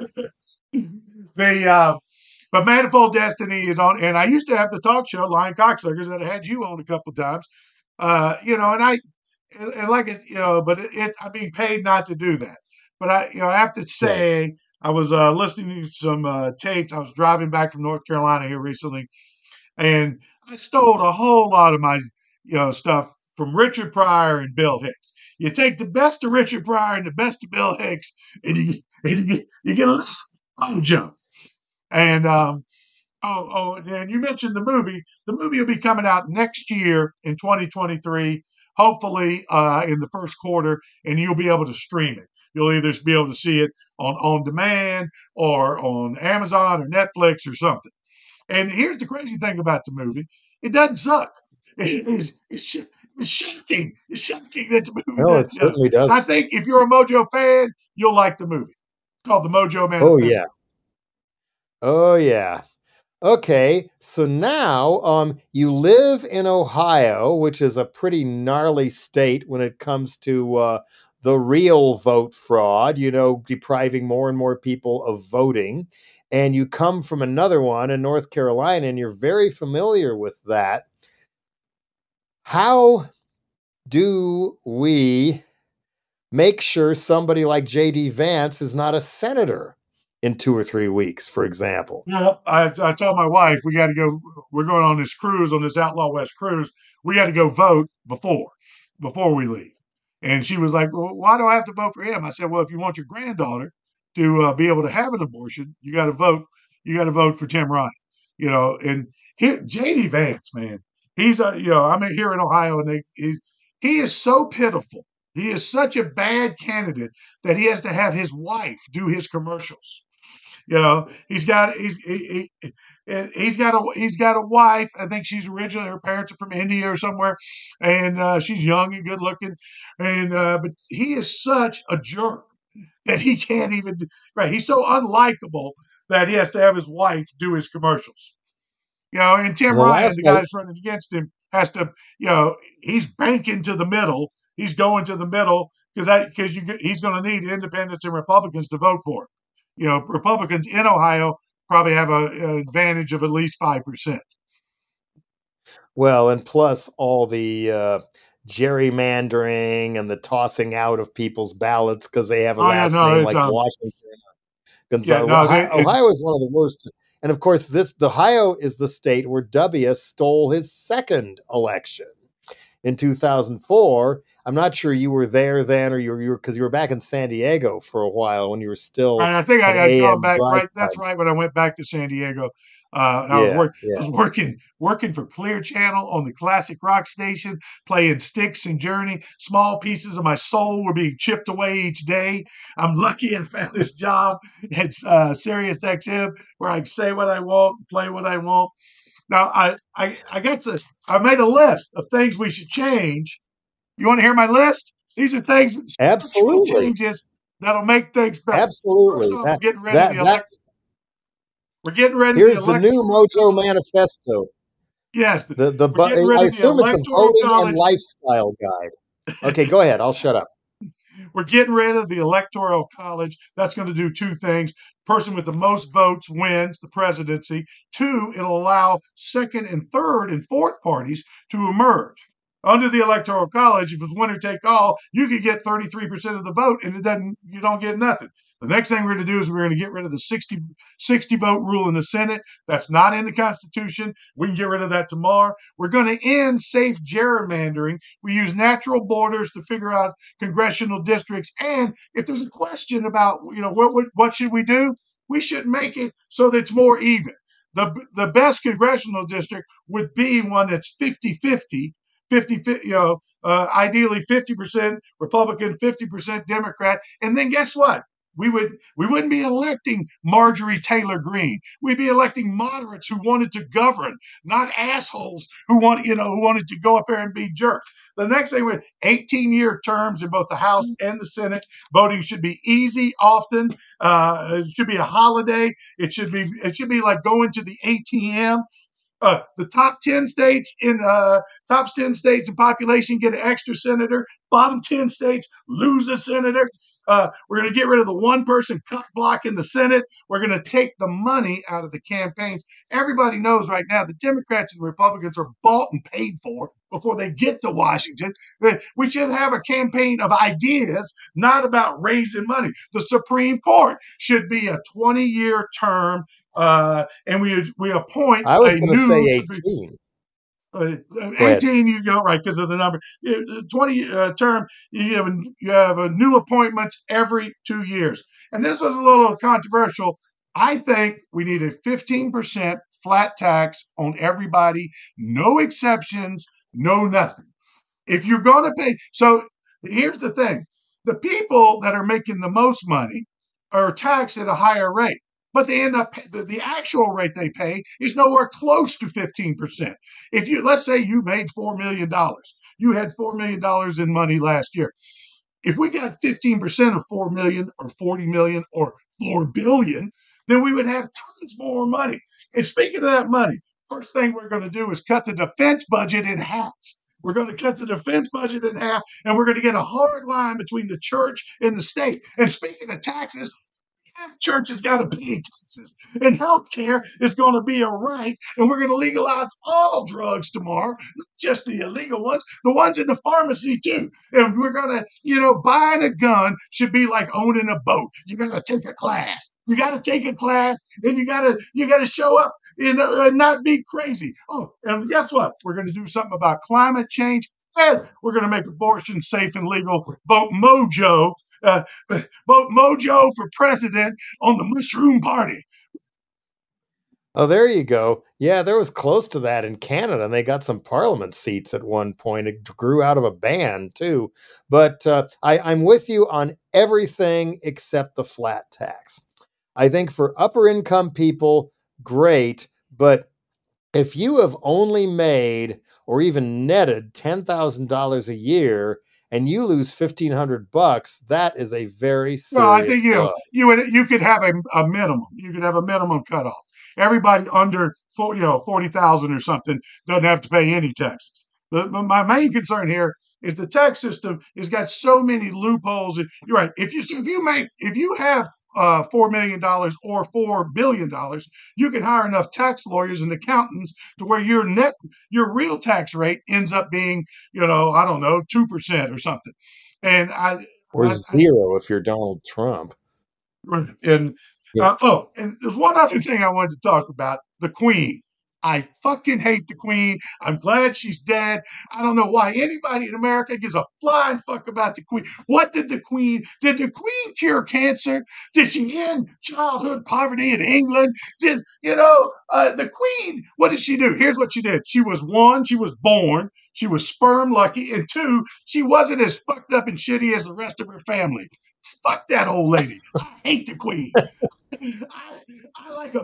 the uh, but Manifold Destiny is on, and I used to have the talk show Lion Cocksuckers that I had you on a couple times. Uh, you know, and I and, and like you know, but it, it, I'm being paid not to do that. But I, you know, I have to say, I was uh, listening to some uh, tapes. I was driving back from North Carolina here recently, and I stole a whole lot of my, you know, stuff from Richard Pryor and Bill Hicks. You take the best of Richard Pryor and the best of Bill Hicks, and you and you, get, you get a little jump. And um, oh, oh, and you mentioned the movie. The movie will be coming out next year in 2023 hopefully uh, in the first quarter, and you'll be able to stream it. You'll either be able to see it on on demand or on Amazon or Netflix or something. And here's the crazy thing about the movie: it doesn't suck. It is it's, it's shocking. It's shocking that the movie. No, it certainly does. I think if you're a Mojo fan, you'll like the movie. It's called the Mojo Man. Oh yeah. Oh yeah. Okay, so now um, you live in Ohio, which is a pretty gnarly state when it comes to uh, the real vote fraud, you know, depriving more and more people of voting. And you come from another one in North Carolina, and you're very familiar with that. How do we make sure somebody like J.D. Vance is not a senator? in two or three weeks, for example. Well, I, I told my wife we got to go. We're going on this cruise, on this Outlaw West cruise. We got to go vote before before we leave. And she was like, "Well, why do I have to vote for him?" I said, "Well, if you want your granddaughter to uh, be able to have an abortion, you got to vote. You got to vote for Tim Ryan. You know." And here, JD Vance, man, he's a you know I'm here in Ohio, and they he, he is so pitiful. He is such a bad candidate that he has to have his wife do his commercials. You know, he's got he's he, he's got a he's got a wife. I think she's originally her parents are from India or somewhere, and uh, she's young and good looking, and uh, but he is such a jerk that he can't even right. He's so unlikable that he has to have his wife do his commercials. You know, and Tim well, Ryan, the guy that's running against him, has to you know he's banking to the middle. He's going to the middle because that because he's going to need independents and Republicans to vote for him you know, Republicans in Ohio probably have a, an advantage of at least 5%. Well, and plus all the uh, gerrymandering and the tossing out of people's ballots because they have a oh, last yeah, no, name like um, Washington. Yeah, no, Ohio, Ohio is one of the worst. And of course, this Ohio is the state where W stole his second election in 2004. I'm not sure you were there then, or you were because you, you, were back in San Diego for a while when you were still. And I think I had gone back. Right, that's right. When I went back to San Diego, uh, I, was work, yeah. I was working working for Clear Channel on the classic rock station, playing Styx and Journey. Small pieces of my soul were being chipped away each day. I'm lucky I found this job at uh, Sirius XM where I can say what I want, and play what I want. Now, I, I, I got to, I made a list of things we should change. You want to hear my list? These are things, absolutely changes that'll make things better. Absolutely, off, that, we're getting ready that, that, We're getting ready. Here's the, the new Mojo Manifesto. Yes, the the, the I assume it's a voting college. and lifestyle guide. Okay, go ahead. I'll shut up. We're getting rid of the electoral college. That's going to do two things. Person with the most votes wins the presidency. Two, it'll allow second and third and fourth parties to emerge. Under the electoral college, if it's winner take all, you could get 33% of the vote and it doesn't you don't get nothing. The next thing we're going to do is we're going to get rid of the 60, 60 vote rule in the Senate. That's not in the Constitution. We can get rid of that tomorrow. We're going to end safe gerrymandering. We use natural borders to figure out congressional districts. And if there's a question about, you know, what, what, what should we do? We should make it so that it's more even. The, the best congressional district would be one that's 50 50, 50, you know, uh, ideally 50% Republican, 50% Democrat. And then guess what? We would we wouldn't be electing Marjorie Taylor Greene. We'd be electing moderates who wanted to govern, not assholes who want you know who wanted to go up there and be jerks. The next thing with 18 year terms in both the House and the Senate. Voting should be easy, often. Uh, it should be a holiday. It should be it should be like going to the ATM uh, the top 10 states in uh, top 10 states in population get an extra senator bottom 10 states lose a senator uh, we're going to get rid of the one person cut block in the senate we're going to take the money out of the campaigns everybody knows right now the democrats and republicans are bought and paid for before they get to washington we should have a campaign of ideas not about raising money the supreme court should be a 20 year term uh, and we we appoint. I was going to say eighteen. Uh, 18 you go right because of the number. 20 uh, term you have, a, you have a new appointments every two years. And this was a little controversial. I think we need a 15% flat tax on everybody no exceptions no nothing. If you're going to pay so here's the thing. The people that are making the most money are taxed at a higher rate but they end up the, the actual rate they pay is nowhere close to 15%. If you let's say you made $4 million, you had $4 million in money last year. If we got 15% of 4 million or 40 million or 4 billion, then we would have tons more money. And speaking of that money, first thing we're going to do is cut the defense budget in half. We're going to cut the defense budget in half, and we're going to get a hard line between the church and the state. And speaking of taxes, church has got to pay taxes, and health care is going to be a right, and we're going to legalize all drugs tomorrow, not just the illegal ones, the ones in the pharmacy too. And we're going to, you know, buying a gun should be like owning a boat. You got to take a class. You got to take a class, and you got to you got to show up and, uh, and not be crazy. Oh, and guess what? We're going to do something about climate change and we're going to make abortion safe and legal. Vote Mojo uh, vote Mojo for president on the Mushroom Party. Oh, there you go. Yeah, there was close to that in Canada, and they got some parliament seats at one point. It grew out of a ban too. But uh, I, I'm with you on everything except the flat tax. I think for upper income people, great. But if you have only made or even netted $10,000 a year, and you lose fifteen hundred bucks, that is a very serious. Well, I think you know you would you could have a, a minimum. You could have a minimum cutoff. Everybody under you know forty thousand or something doesn't have to pay any taxes. The, my main concern here is the tax system has got so many loopholes. You're right. If you if you make if you have uh, $4 million or $4 billion, you can hire enough tax lawyers and accountants to where your net, your real tax rate ends up being, you know, I don't know, 2% or something. And I, or I, zero I, if you're Donald Trump. And, yeah. uh, oh, and there's one other thing I wanted to talk about the Queen. I fucking hate the Queen. I'm glad she's dead. I don't know why anybody in America gives a flying fuck about the Queen. What did the Queen? Did the Queen cure cancer? Did she end childhood poverty in England? Did you know uh, the Queen? What did she do? Here's what she did. She was one. She was born. She was sperm lucky, and two, she wasn't as fucked up and shitty as the rest of her family. Fuck that old lady. I hate the Queen. I, I like a,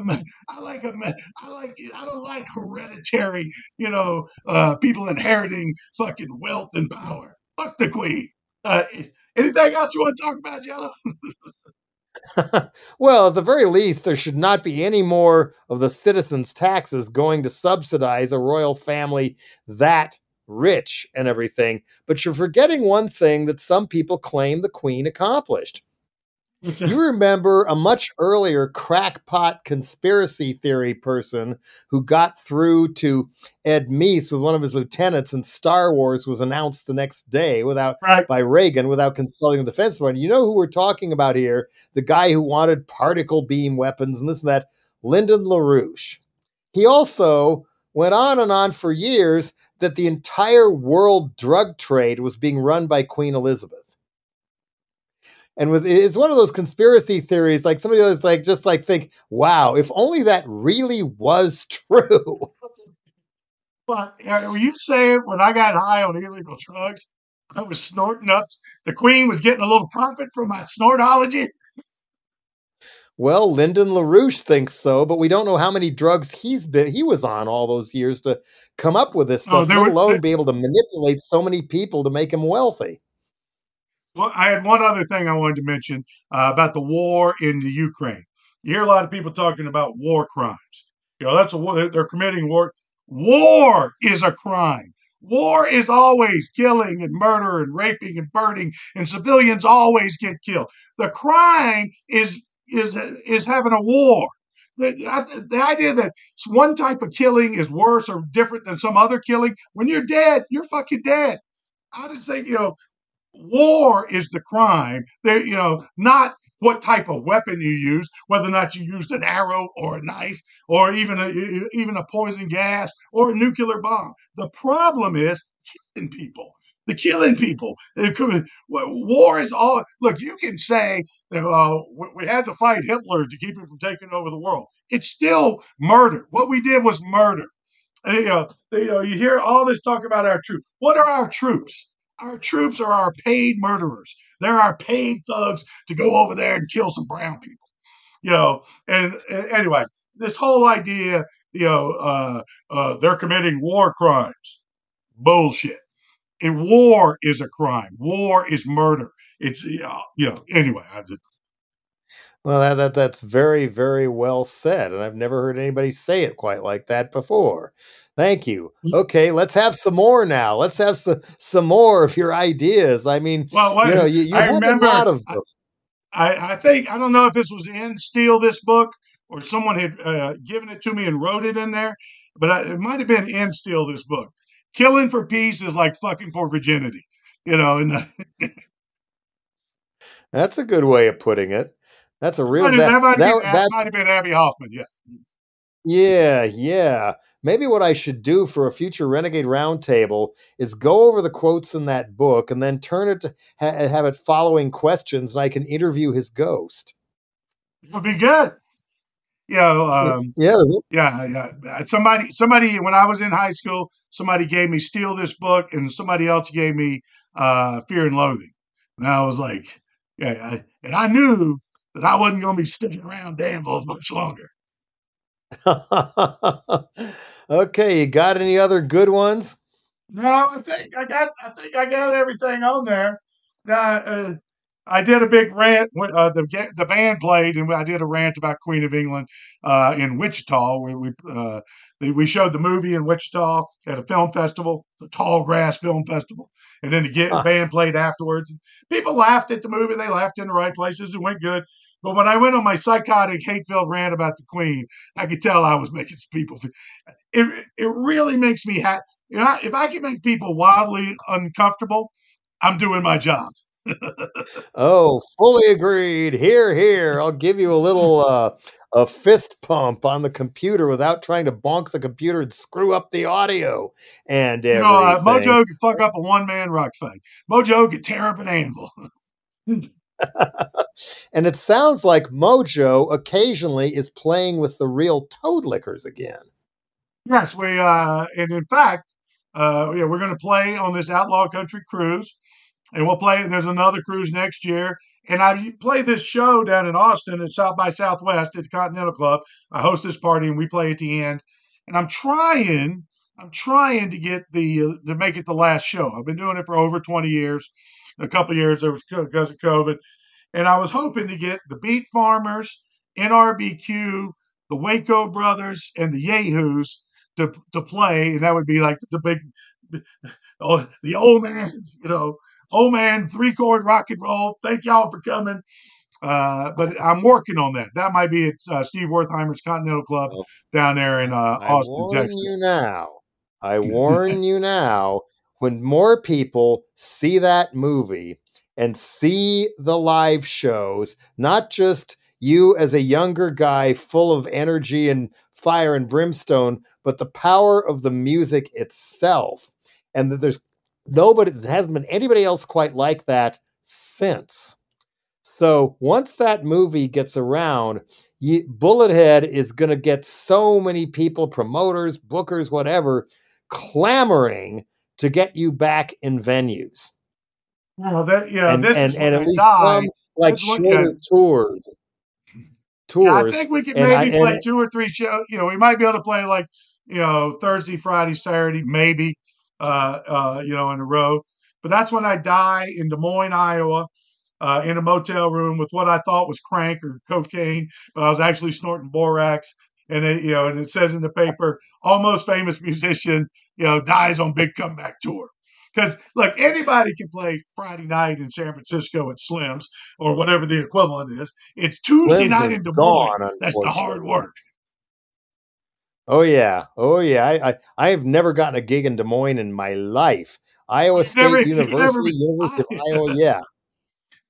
I like a, I like, I don't like hereditary, you know, uh, people inheriting fucking wealth and power. Fuck the queen. Uh, anything else you want to talk about, Jello? well, at the very least, there should not be any more of the citizens' taxes going to subsidize a royal family that rich and everything. But you're forgetting one thing that some people claim the Queen accomplished you remember a much earlier crackpot conspiracy theory person who got through to Ed Meese with one of his lieutenants, and Star Wars was announced the next day without right. by Reagan without consulting the Defense Department. You know who we're talking about here? The guy who wanted particle beam weapons and this and that, Lyndon LaRouche. He also went on and on for years that the entire world drug trade was being run by Queen Elizabeth. And with it's one of those conspiracy theories like somebody else like just like think wow if only that really was true. But were you saying when i got high on illegal drugs i was snorting up the queen was getting a little profit from my snortology Well, Lyndon LaRouche thinks so, but we don't know how many drugs he's been he was on all those years to come up with this oh, stuff, oh, let alone be able to manipulate so many people to make him wealthy. Well, I had one other thing I wanted to mention uh, about the war in the Ukraine. You hear a lot of people talking about war crimes. You know, that's a war. They're committing war. War is a crime. War is always killing and murder and raping and burning, and civilians always get killed. The crime is is is having a war. The, the idea that one type of killing is worse or different than some other killing, when you're dead, you're fucking dead. I just think, you know, war is the crime. There, you know, not what type of weapon you use, whether or not you used an arrow or a knife or even a even a poison gas or a nuclear bomb. The problem is killing people. The killing people. War is all. Look, you can say uh, we had to fight Hitler to keep him from taking over the world. It's still murder. What we did was murder. And, you, know, you know, you hear all this talk about our troops. What are our troops? Our troops are our paid murderers. They're our paid thugs to go over there and kill some brown people. You know, and, and anyway, this whole idea, you know, uh, uh, they're committing war crimes. Bullshit. And war is a crime. War is murder. It's you know. Anyway, I just. Well, that, that that's very very well said, and I've never heard anybody say it quite like that before. Thank you. Mm. Okay, let's have some more now. Let's have some some more of your ideas. I mean, well, what, you know, you, you I remember, a lot of them. I, I think I don't know if this was in Steal This Book or someone had uh, given it to me and wrote it in there, but I, it might have been in Steal This Book killing for peace is like fucking for virginity, you know. And that's a good way of putting it. That's a real. That, that, might, that, been, that might have been Abbie Hoffman. Yeah. Yeah, yeah. Maybe what I should do for a future Renegade Roundtable is go over the quotes in that book and then turn it to ha- have it following questions, and I can interview his ghost. It would be good. You know, um, yeah, yeah, yeah. Somebody, somebody. When I was in high school, somebody gave me "Steal This Book," and somebody else gave me uh, "Fear and Loathing," and I was like, yeah, I, and I knew that I wasn't going to be sticking around Danville much longer. okay, you got any other good ones? No, I think I got. I think I got everything on there. Uh, uh, I did a big rant. Uh, the the band played, and I did a rant about Queen of England uh, in Wichita. Where we uh, we showed the movie in Wichita at a film festival, the Tall Grass Film Festival, and then the get, band played afterwards. People laughed at the movie. They laughed in the right places. It went good. But when I went on my psychotic, hate-filled rant about the Queen, I could tell I was making some people. Feel, it it really makes me happy. You know, if I can make people wildly uncomfortable, I'm doing my job oh, fully agreed. Here, here. I'll give you a little uh, a fist pump on the computer without trying to bonk the computer and screw up the audio and everything. You know, uh, Mojo could fuck up a one man rock fight. Mojo could tear up an anvil. and it sounds like Mojo occasionally is playing with the real Toadliquors again. Yes, we uh, and in fact, uh, yeah, we're going to play on this outlaw country cruise and we'll play. There's another cruise next year, and I play this show down in Austin at South by Southwest at the Continental Club. I host this party, and we play at the end. And I'm trying, I'm trying to get the uh, to make it the last show. I've been doing it for over 20 years. A couple years was because of COVID, and I was hoping to get the Beat Farmers, NRBQ, the Waco Brothers, and the Yahoos to to play, and that would be like the big, oh, the old man, you know, oh man, three chord rock and roll. Thank y'all for coming. Uh, but I'm working on that. That might be at uh, Steve Wertheimer's Continental Club oh. down there in uh, Austin, I warn Texas. You now, I warn you now. When more people see that movie and see the live shows, not just you as a younger guy full of energy and fire and brimstone, but the power of the music itself, and that there's nobody there hasn't been anybody else quite like that since. So once that movie gets around, you, Bullethead is going to get so many people, promoters, bookers, whatever, clamoring to get you back in venues. Well, that yeah, and, this and, is and at least some like shorter tours. tours. Yeah, I think we could maybe I, play two or three shows. You know, we might be able to play like you know Thursday, Friday, Saturday, maybe uh, uh, you know in a row. But that's when I die in Des Moines, Iowa. Uh, in a motel room with what I thought was crank or cocaine, but I was actually snorting borax. And it, you know, and it says in the paper, almost famous musician, you know, dies on big comeback tour. Because look, anybody can play Friday night in San Francisco at Slim's or whatever the equivalent is. It's Tuesday Slim's night in Des Moines. Gone, That's the hard work. Oh yeah, oh yeah. I, I have never gotten a gig in Des Moines in my life. Iowa State never, University, University of Iowa. Yeah.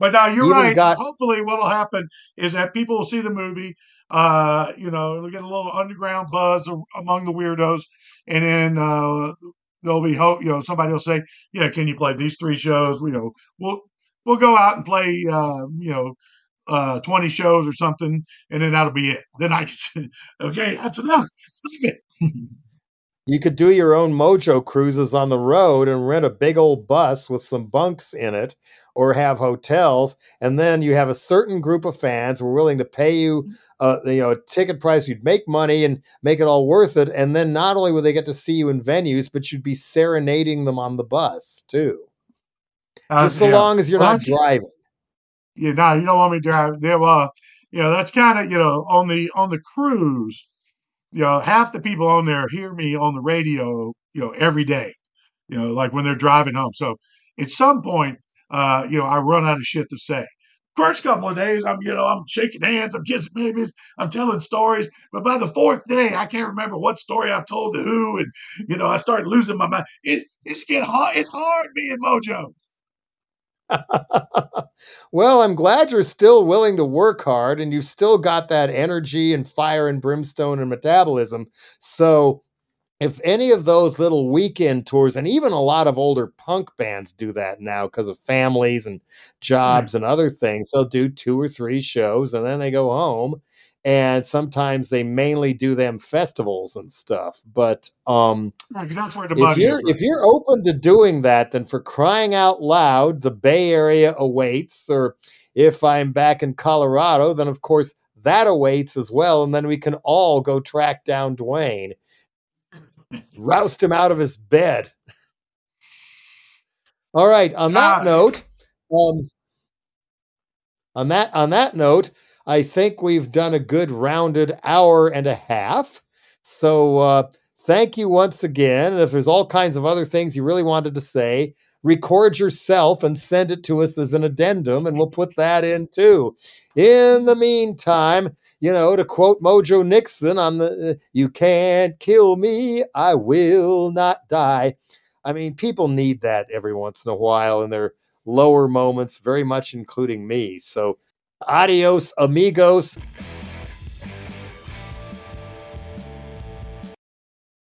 But now you're Even right. Got, Hopefully, what will happen is that people will see the movie. Uh, you know, it'll get a little underground buzz among the weirdos, and then uh, there'll be hope. You know, somebody will say, "Yeah, can you play these three shows?" You know, we'll we'll go out and play. Uh, you know, uh, 20 shows or something, and then that'll be it. Then I can say, okay, that's enough. Stop it. you could do your own mojo cruises on the road and rent a big old bus with some bunks in it or have hotels and then you have a certain group of fans who are willing to pay you uh, you know a ticket price you'd make money and make it all worth it and then not only would they get to see you in venues but you'd be serenading them on the bus too uh, just so yeah. long as you're well, not driving you know you don't want me driving. there well you know that's kind of you know on the on the cruise you know half the people on there hear me on the radio you know every day you know like when they're driving home so at some point uh, you know, I run out of shit to say. First couple of days, I'm, you know, I'm shaking hands, I'm kissing babies, I'm telling stories. But by the fourth day, I can't remember what story I've told to who, and you know, I start losing my mind. It, it's get hard. It's hard being Mojo. well, I'm glad you're still willing to work hard and you've still got that energy and fire and brimstone and metabolism. So if any of those little weekend tours, and even a lot of older punk bands do that now because of families and jobs and other things, they'll do two or three shows and then they go home. And sometimes they mainly do them festivals and stuff. But um, that's where the if you're if you're open to doing that, then for crying out loud, the Bay Area awaits. Or if I'm back in Colorado, then of course that awaits as well. And then we can all go track down Duane roust him out of his bed. All right. On that ah. note, um, on that on that note, I think we've done a good rounded hour and a half. So uh, thank you once again. And if there's all kinds of other things you really wanted to say, record yourself and send it to us as an addendum, and we'll put that in too. In the meantime, you know, to quote Mojo Nixon on the, uh, you can't kill me, I will not die. I mean, people need that every once in a while in their lower moments, very much including me. So, adios, amigos.